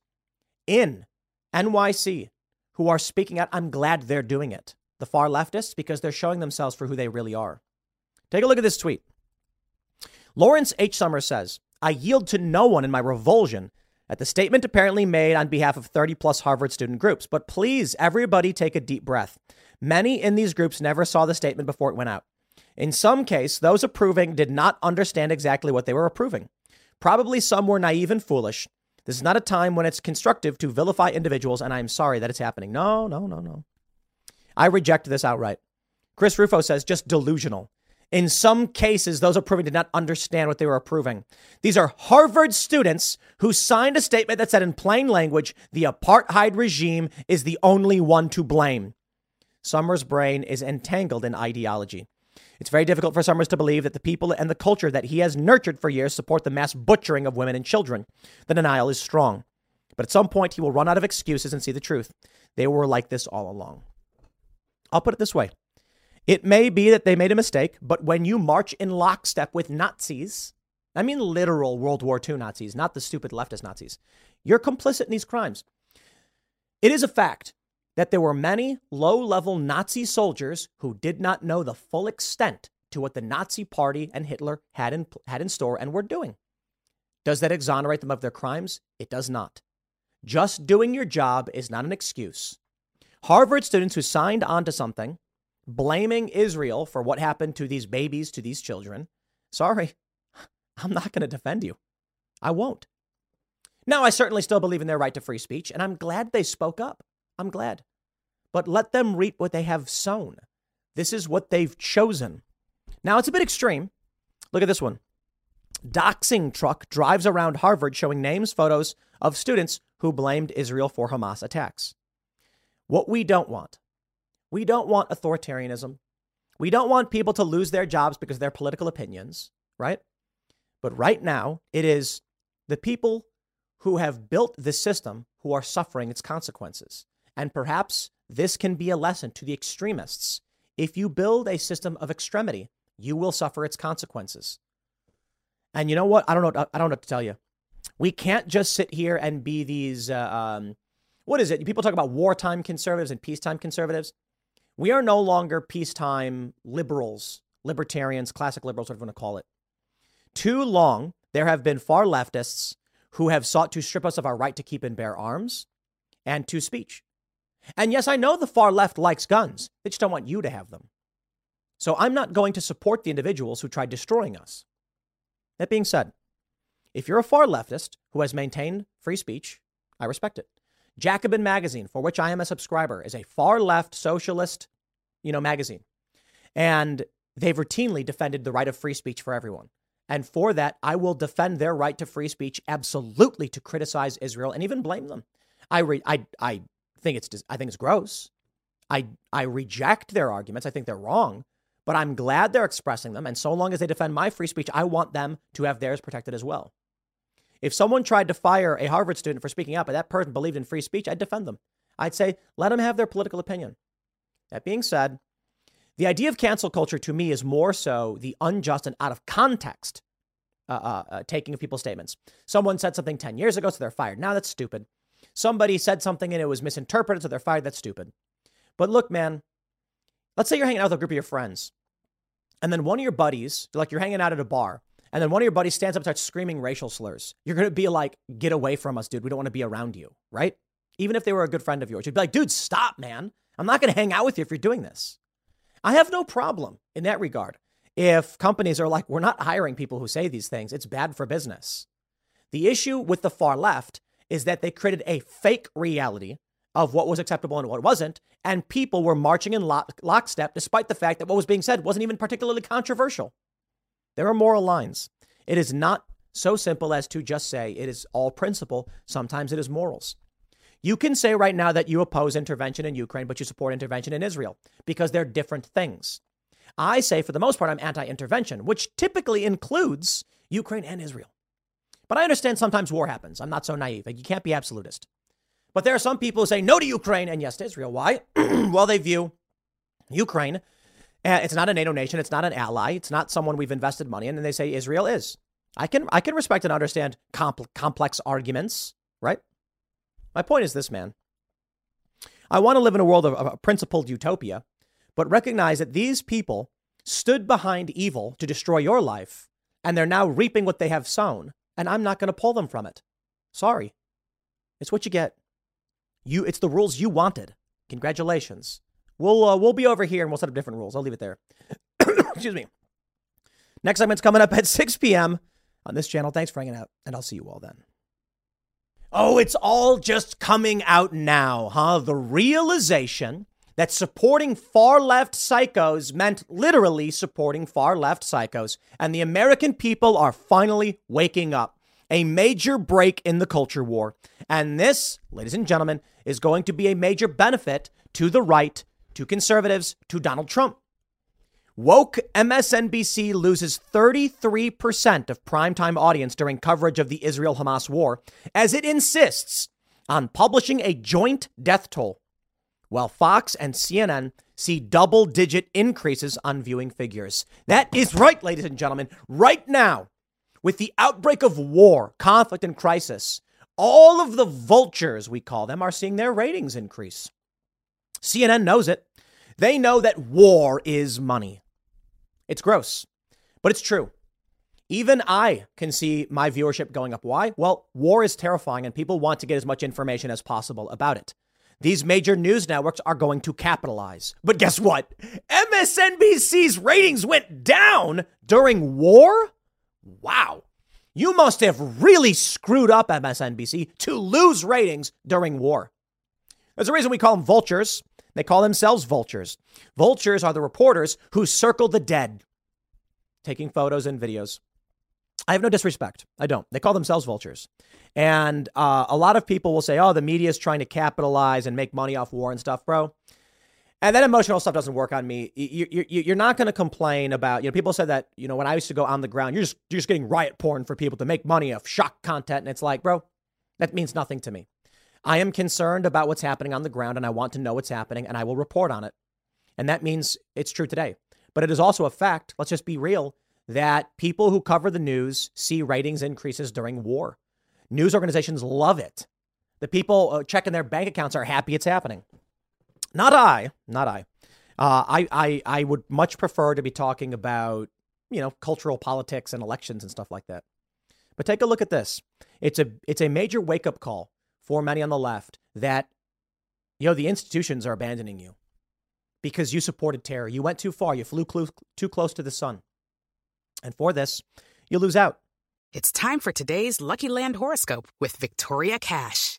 in NYC who are speaking out, I'm glad they're doing it. The far leftists because they're showing themselves for who they really are. Take a look at this tweet. Lawrence H. Summers says, I yield to no one in my revulsion at the statement apparently made on behalf of 30 plus Harvard student groups. But please, everybody take a deep breath. Many in these groups never saw the statement before it went out. In some case, those approving did not understand exactly what they were approving. Probably some were naive and foolish. This is not a time when it's constructive to vilify individuals, and I'm sorry that it's happening. No, no, no, no. I reject this outright. Chris Rufo says just delusional. In some cases, those approving did not understand what they were approving. These are Harvard students who signed a statement that said in plain language, the apartheid regime is the only one to blame. Summers' brain is entangled in ideology. It's very difficult for Summers to believe that the people and the culture that he has nurtured for years support the mass butchering of women and children. The denial is strong. But at some point, he will run out of excuses and see the truth. They were like this all along. I'll put it this way it may be that they made a mistake, but when you march in lockstep with Nazis, I mean literal World War II Nazis, not the stupid leftist Nazis, you're complicit in these crimes. It is a fact that there were many low level Nazi soldiers who did not know the full extent to what the Nazi party and Hitler had in, had in store and were doing. Does that exonerate them of their crimes? It does not. Just doing your job is not an excuse. Harvard students who signed on to something blaming Israel for what happened to these babies, to these children, sorry, I'm not going to defend you. I won't. Now, I certainly still believe in their right to free speech, and I'm glad they spoke up. I'm glad. But let them reap what they have sown. This is what they've chosen. Now, it's a bit extreme. Look at this one. Doxing truck drives around Harvard showing names, photos of students who blamed Israel for Hamas attacks. What we don't want we don't want authoritarianism. We don't want people to lose their jobs because of their political opinions, right? But right now, it is the people who have built this system who are suffering its consequences. And perhaps this can be a lesson to the extremists. If you build a system of extremity, you will suffer its consequences. And you know what? I don't know. I don't know what to tell you. We can't just sit here and be these. Uh, um, what is it? People talk about wartime conservatives and peacetime conservatives. We are no longer peacetime liberals, libertarians, classic liberals, whatever you want to call it. Too long, there have been far leftists who have sought to strip us of our right to keep and bear arms and to speech. And yes, I know the far left likes guns, they just don't want you to have them. So I'm not going to support the individuals who tried destroying us. That being said, if you're a far leftist who has maintained free speech, I respect it. Jacobin Magazine, for which I am a subscriber, is a far left socialist, you know, magazine. And they've routinely defended the right of free speech for everyone. And for that, I will defend their right to free speech absolutely to criticize Israel and even blame them. I re- I I think it's I think it's gross. I I reject their arguments. I think they're wrong, but I'm glad they're expressing them and so long as they defend my free speech, I want them to have theirs protected as well. If someone tried to fire a Harvard student for speaking out, but that person believed in free speech, I'd defend them. I'd say, let them have their political opinion. That being said, the idea of cancel culture to me is more so the unjust and out of context uh, uh, uh, taking of people's statements. Someone said something 10 years ago, so they're fired. Now that's stupid. Somebody said something and it was misinterpreted, so they're fired. That's stupid. But look, man, let's say you're hanging out with a group of your friends, and then one of your buddies, like you're hanging out at a bar, and then one of your buddies stands up and starts screaming racial slurs, you're going to be like, get away from us, dude. We don't want to be around you, right? Even if they were a good friend of yours, you'd be like, dude, stop, man. I'm not going to hang out with you if you're doing this. I have no problem in that regard. If companies are like, we're not hiring people who say these things, it's bad for business. The issue with the far left is that they created a fake reality of what was acceptable and what wasn't, and people were marching in lock- lockstep despite the fact that what was being said wasn't even particularly controversial. There are moral lines. It is not so simple as to just say it is all principle. Sometimes it is morals. You can say right now that you oppose intervention in Ukraine, but you support intervention in Israel because they're different things. I say, for the most part, I'm anti intervention, which typically includes Ukraine and Israel. But I understand sometimes war happens. I'm not so naive. You can't be absolutist. But there are some people who say no to Ukraine and yes to Israel. Why? well, they view Ukraine, uh, it's not a NATO nation, it's not an ally, it's not someone we've invested money in, and they say Israel is. I can I can respect and understand compl- complex arguments, right? My point is this, man. I want to live in a world of, of a principled utopia, but recognize that these people stood behind evil to destroy your life, and they're now reaping what they have sown and I'm not going to pull them from it. Sorry. It's what you get. You it's the rules you wanted. Congratulations. We'll uh, we'll be over here and we'll set up different rules. I'll leave it there. Excuse me. Next segment's coming up at 6 p.m. on this channel. Thanks for hanging out, and I'll see you all then. Oh, it's all just coming out now, huh? The realization that supporting far left psychos meant literally supporting far left psychos. And the American people are finally waking up. A major break in the culture war. And this, ladies and gentlemen, is going to be a major benefit to the right, to conservatives, to Donald Trump. Woke MSNBC loses 33% of primetime audience during coverage of the Israel Hamas war as it insists on publishing a joint death toll while Fox and CNN see double digit increases on viewing figures. That is right, ladies and gentlemen. Right now, with the outbreak of war, conflict, and crisis, all of the vultures, we call them, are seeing their ratings increase. CNN knows it. They know that war is money. It's gross, but it's true. Even I can see my viewership going up. Why? Well, war is terrifying and people want to get as much information as possible about it. These major news networks are going to capitalize. But guess what? MSNBC's ratings went down during war? Wow. You must have really screwed up MSNBC to lose ratings during war. There's a reason we call them vultures. They call themselves vultures. Vultures are the reporters who circle the dead, taking photos and videos. I have no disrespect. I don't. They call themselves vultures. And uh, a lot of people will say, oh, the media is trying to capitalize and make money off war and stuff, bro. And that emotional stuff doesn't work on me. You're not going to complain about, you know, people said that, you know, when I used to go on the ground, you're just, you're just getting riot porn for people to make money off shock content. And it's like, bro, that means nothing to me. I am concerned about what's happening on the ground and I want to know what's happening and I will report on it. And that means it's true today. But it is also a fact, let's just be real, that people who cover the news see ratings increases during war. News organizations love it. The people uh, checking their bank accounts are happy it's happening. Not I, not I. Uh, I, I, I would much prefer to be talking about, you know, cultural politics and elections and stuff like that. But take a look at this. It's a, it's a major wake up call for many on the left that, you know, the institutions are abandoning you because you supported terror. You went too far. You flew too close to the sun. And for this, you lose out. It's time for today's Lucky Land horoscope with Victoria Cash.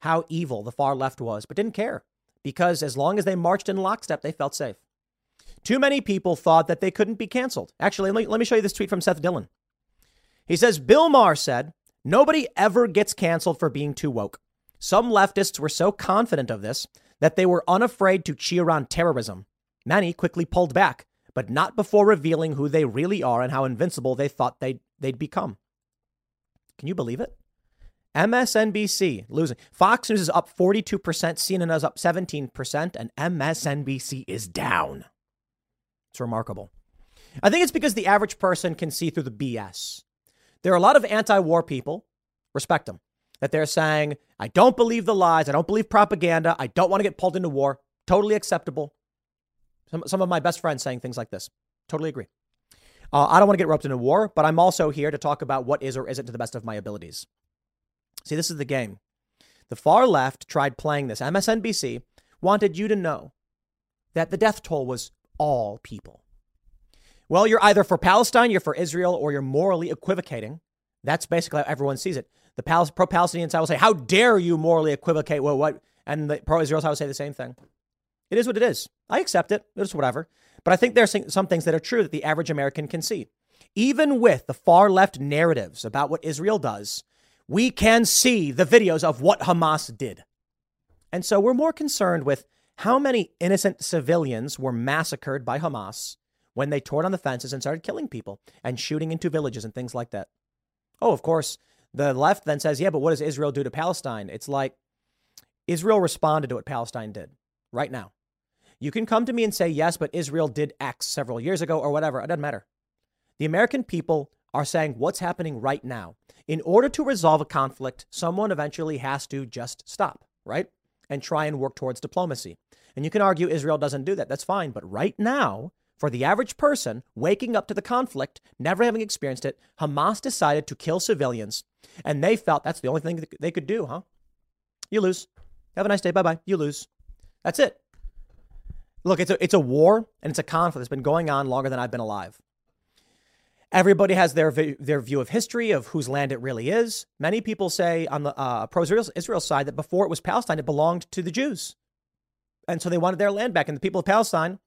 how evil the far left was, but didn't care because as long as they marched in lockstep, they felt safe. Too many people thought that they couldn't be canceled. Actually, let me, let me show you this tweet from Seth Dillon. He says, Bill Maher said, Nobody ever gets canceled for being too woke. Some leftists were so confident of this that they were unafraid to cheer on terrorism. Many quickly pulled back, but not before revealing who they really are and how invincible they thought they'd, they'd become. Can you believe it? MSNBC losing. Fox News is up 42%, CNN is up 17%, and MSNBC is down. It's remarkable. I think it's because the average person can see through the BS. There are a lot of anti war people, respect them, that they're saying, I don't believe the lies, I don't believe propaganda, I don't want to get pulled into war. Totally acceptable. Some, some of my best friends saying things like this. Totally agree. Uh, I don't want to get roped into war, but I'm also here to talk about what is or isn't to the best of my abilities. See, this is the game. The far left tried playing this. MSNBC wanted you to know that the death toll was all people. Well, you're either for Palestine, you're for Israel, or you're morally equivocating. That's basically how everyone sees it. The pro Palestinian side will say, How dare you morally equivocate? Well, what? And the pro Israel side will say the same thing. It is what it is. I accept it. It's whatever. But I think there are some things that are true that the average American can see. Even with the far left narratives about what Israel does, we can see the videos of what Hamas did. And so we're more concerned with how many innocent civilians were massacred by Hamas when they tore down the fences and started killing people and shooting into villages and things like that. Oh, of course, the left then says, yeah, but what does Israel do to Palestine? It's like Israel responded to what Palestine did right now. You can come to me and say, yes, but Israel did X several years ago or whatever. It doesn't matter. The American people are saying what's happening right now. In order to resolve a conflict, someone eventually has to just stop, right? And try and work towards diplomacy. And you can argue Israel doesn't do that. That's fine. But right now, for the average person waking up to the conflict, never having experienced it, Hamas decided to kill civilians. And they felt that's the only thing they could do, huh? You lose. Have a nice day. Bye bye. You lose. That's it. Look, it's a, it's a war and it's a conflict that's been going on longer than I've been alive. Everybody has their their view of history of whose land it really is. Many people say on the uh, pro-Israel Israel side that before it was Palestine, it belonged to the Jews, and so they wanted their land back. And the people of Palestine,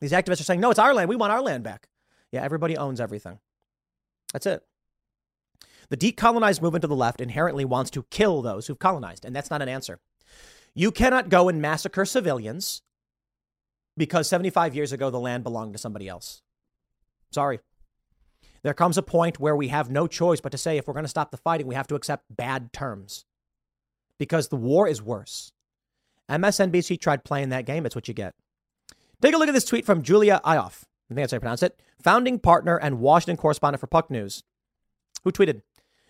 these activists are saying, "No, it's our land. We want our land back." Yeah, everybody owns everything. That's it. The decolonized movement to the left inherently wants to kill those who've colonized, and that's not an answer. You cannot go and massacre civilians because 75 years ago the land belonged to somebody else. Sorry. There comes a point where we have no choice but to say if we're going to stop the fighting, we have to accept bad terms because the war is worse. MSNBC tried playing that game. It's what you get. Take a look at this tweet from Julia Ioffe. I think that's how you pronounce it. Founding partner and Washington correspondent for Puck News, who tweeted,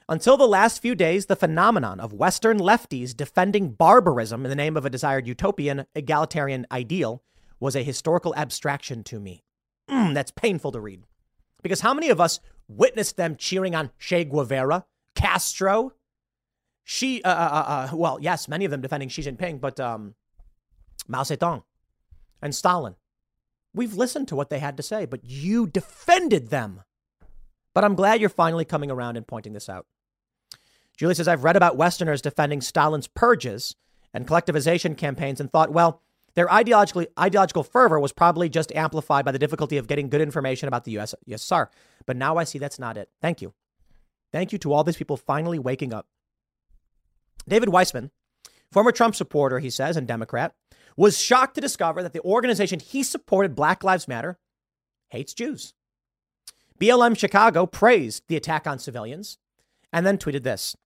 until the last few days, the phenomenon of Western lefties defending barbarism in the name of a desired utopian egalitarian ideal was a historical abstraction to me. Mm, that's painful to read. Because how many of us witnessed them cheering on Che Guevara, Castro? She, uh, uh, uh, uh, well, yes, many of them defending Xi Jinping, but um, Mao Zedong and Stalin. We've listened to what they had to say, but you defended them. But I'm glad you're finally coming around and pointing this out. Julie says, I've read about Westerners defending Stalin's purges and collectivization campaigns and thought, well, their ideologically, ideological fervor was probably just amplified by the difficulty of getting good information about the US, USSR. But now I see that's not it. Thank you. Thank you to all these people finally waking up. David Weissman, former Trump supporter, he says, and Democrat, was shocked to discover that the organization he supported, Black Lives Matter, hates Jews. BLM Chicago praised the attack on civilians and then tweeted this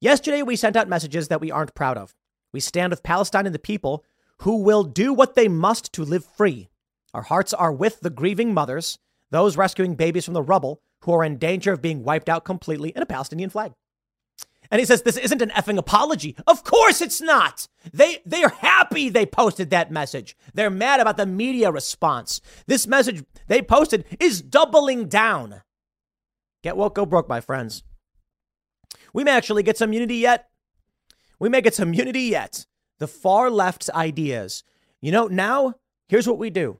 Yesterday, we sent out messages that we aren't proud of. We stand with Palestine and the people who will do what they must to live free. Our hearts are with the grieving mothers, those rescuing babies from the rubble who are in danger of being wiped out completely in a Palestinian flag. And he says this isn't an effing apology. Of course it's not. They they are happy they posted that message. They're mad about the media response. This message they posted is doubling down. Get woke, go broke, my friends. We may actually get some unity yet. We may get some unity yet the far left's ideas. You know, now here's what we do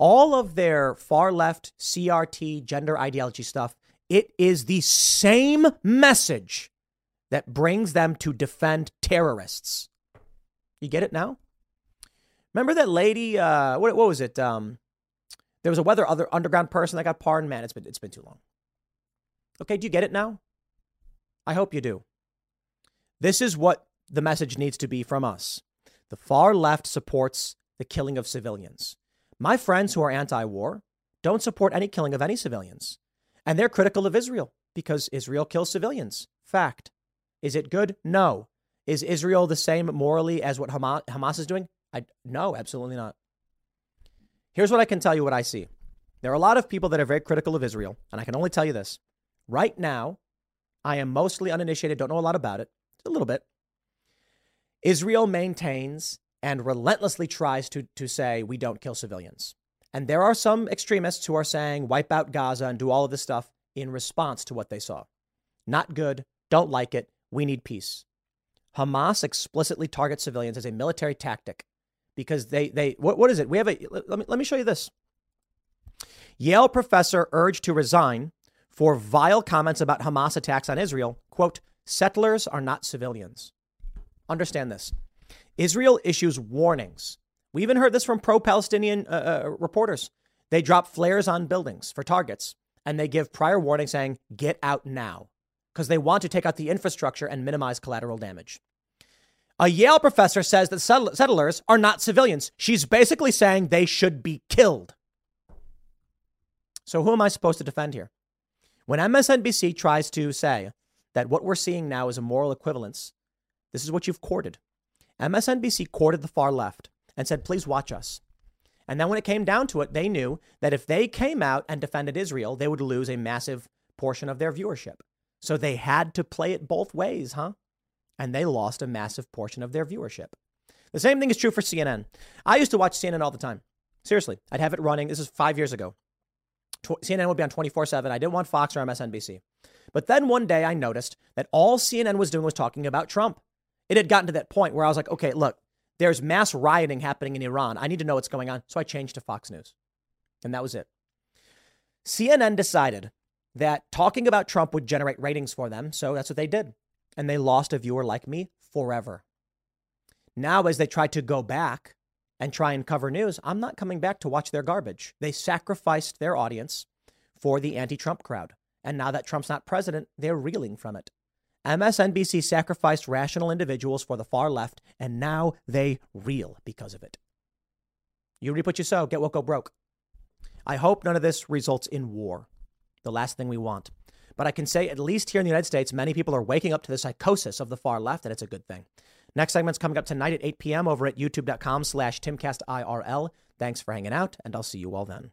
all of their far left CRT gender ideology stuff, it is the same message that brings them to defend terrorists. You get it now? Remember that lady? Uh, what, what was it? Um, there was a weather other underground person that got pardoned. Man, it's been it's been too long. Okay, do you get it now? I hope you do. This is what the message needs to be from us. The far left supports the killing of civilians. My friends who are anti war don't support any killing of any civilians. And they're critical of Israel because Israel kills civilians. Fact. Is it good? No. Is Israel the same morally as what Hamas is doing? I, no, absolutely not. Here's what I can tell you what I see. There are a lot of people that are very critical of Israel, and I can only tell you this. Right now, I am mostly uninitiated, don't know a lot about it, a little bit. Israel maintains and relentlessly tries to, to say we don't kill civilians. And there are some extremists who are saying wipe out Gaza and do all of this stuff in response to what they saw. Not good. Don't like it. We need peace. Hamas explicitly targets civilians as a military tactic because they, they what, what is it? We have a, let me, let me show you this. Yale professor urged to resign for vile comments about Hamas attacks on Israel. Quote, settlers are not civilians. Understand this. Israel issues warnings. We even heard this from pro Palestinian uh, uh, reporters. They drop flares on buildings for targets and they give prior warning saying, get out now, because they want to take out the infrastructure and minimize collateral damage. A Yale professor says that settlers are not civilians. She's basically saying they should be killed. So, who am I supposed to defend here? When MSNBC tries to say that what we're seeing now is a moral equivalence, this is what you've courted. MSNBC courted the far left and said, please watch us. And then when it came down to it, they knew that if they came out and defended Israel, they would lose a massive portion of their viewership. So they had to play it both ways, huh? And they lost a massive portion of their viewership. The same thing is true for CNN. I used to watch CNN all the time. Seriously, I'd have it running. This is five years ago. CNN would be on 24 7. I didn't want Fox or MSNBC. But then one day I noticed that all CNN was doing was talking about Trump. It had gotten to that point where I was like, okay, look, there's mass rioting happening in Iran. I need to know what's going on. So I changed to Fox News. And that was it. CNN decided that talking about Trump would generate ratings for them. So that's what they did. And they lost a viewer like me forever. Now, as they try to go back and try and cover news, I'm not coming back to watch their garbage. They sacrificed their audience for the anti Trump crowd. And now that Trump's not president, they're reeling from it. MSNBC sacrificed rational individuals for the far left, and now they reel because of it. You reap what you sow, get what go broke. I hope none of this results in war, the last thing we want. But I can say, at least here in the United States, many people are waking up to the psychosis of the far left, and it's a good thing. Next segment's coming up tonight at 8 p.m. over at youtube.com slash timcastirl. Thanks for hanging out, and I'll see you all then.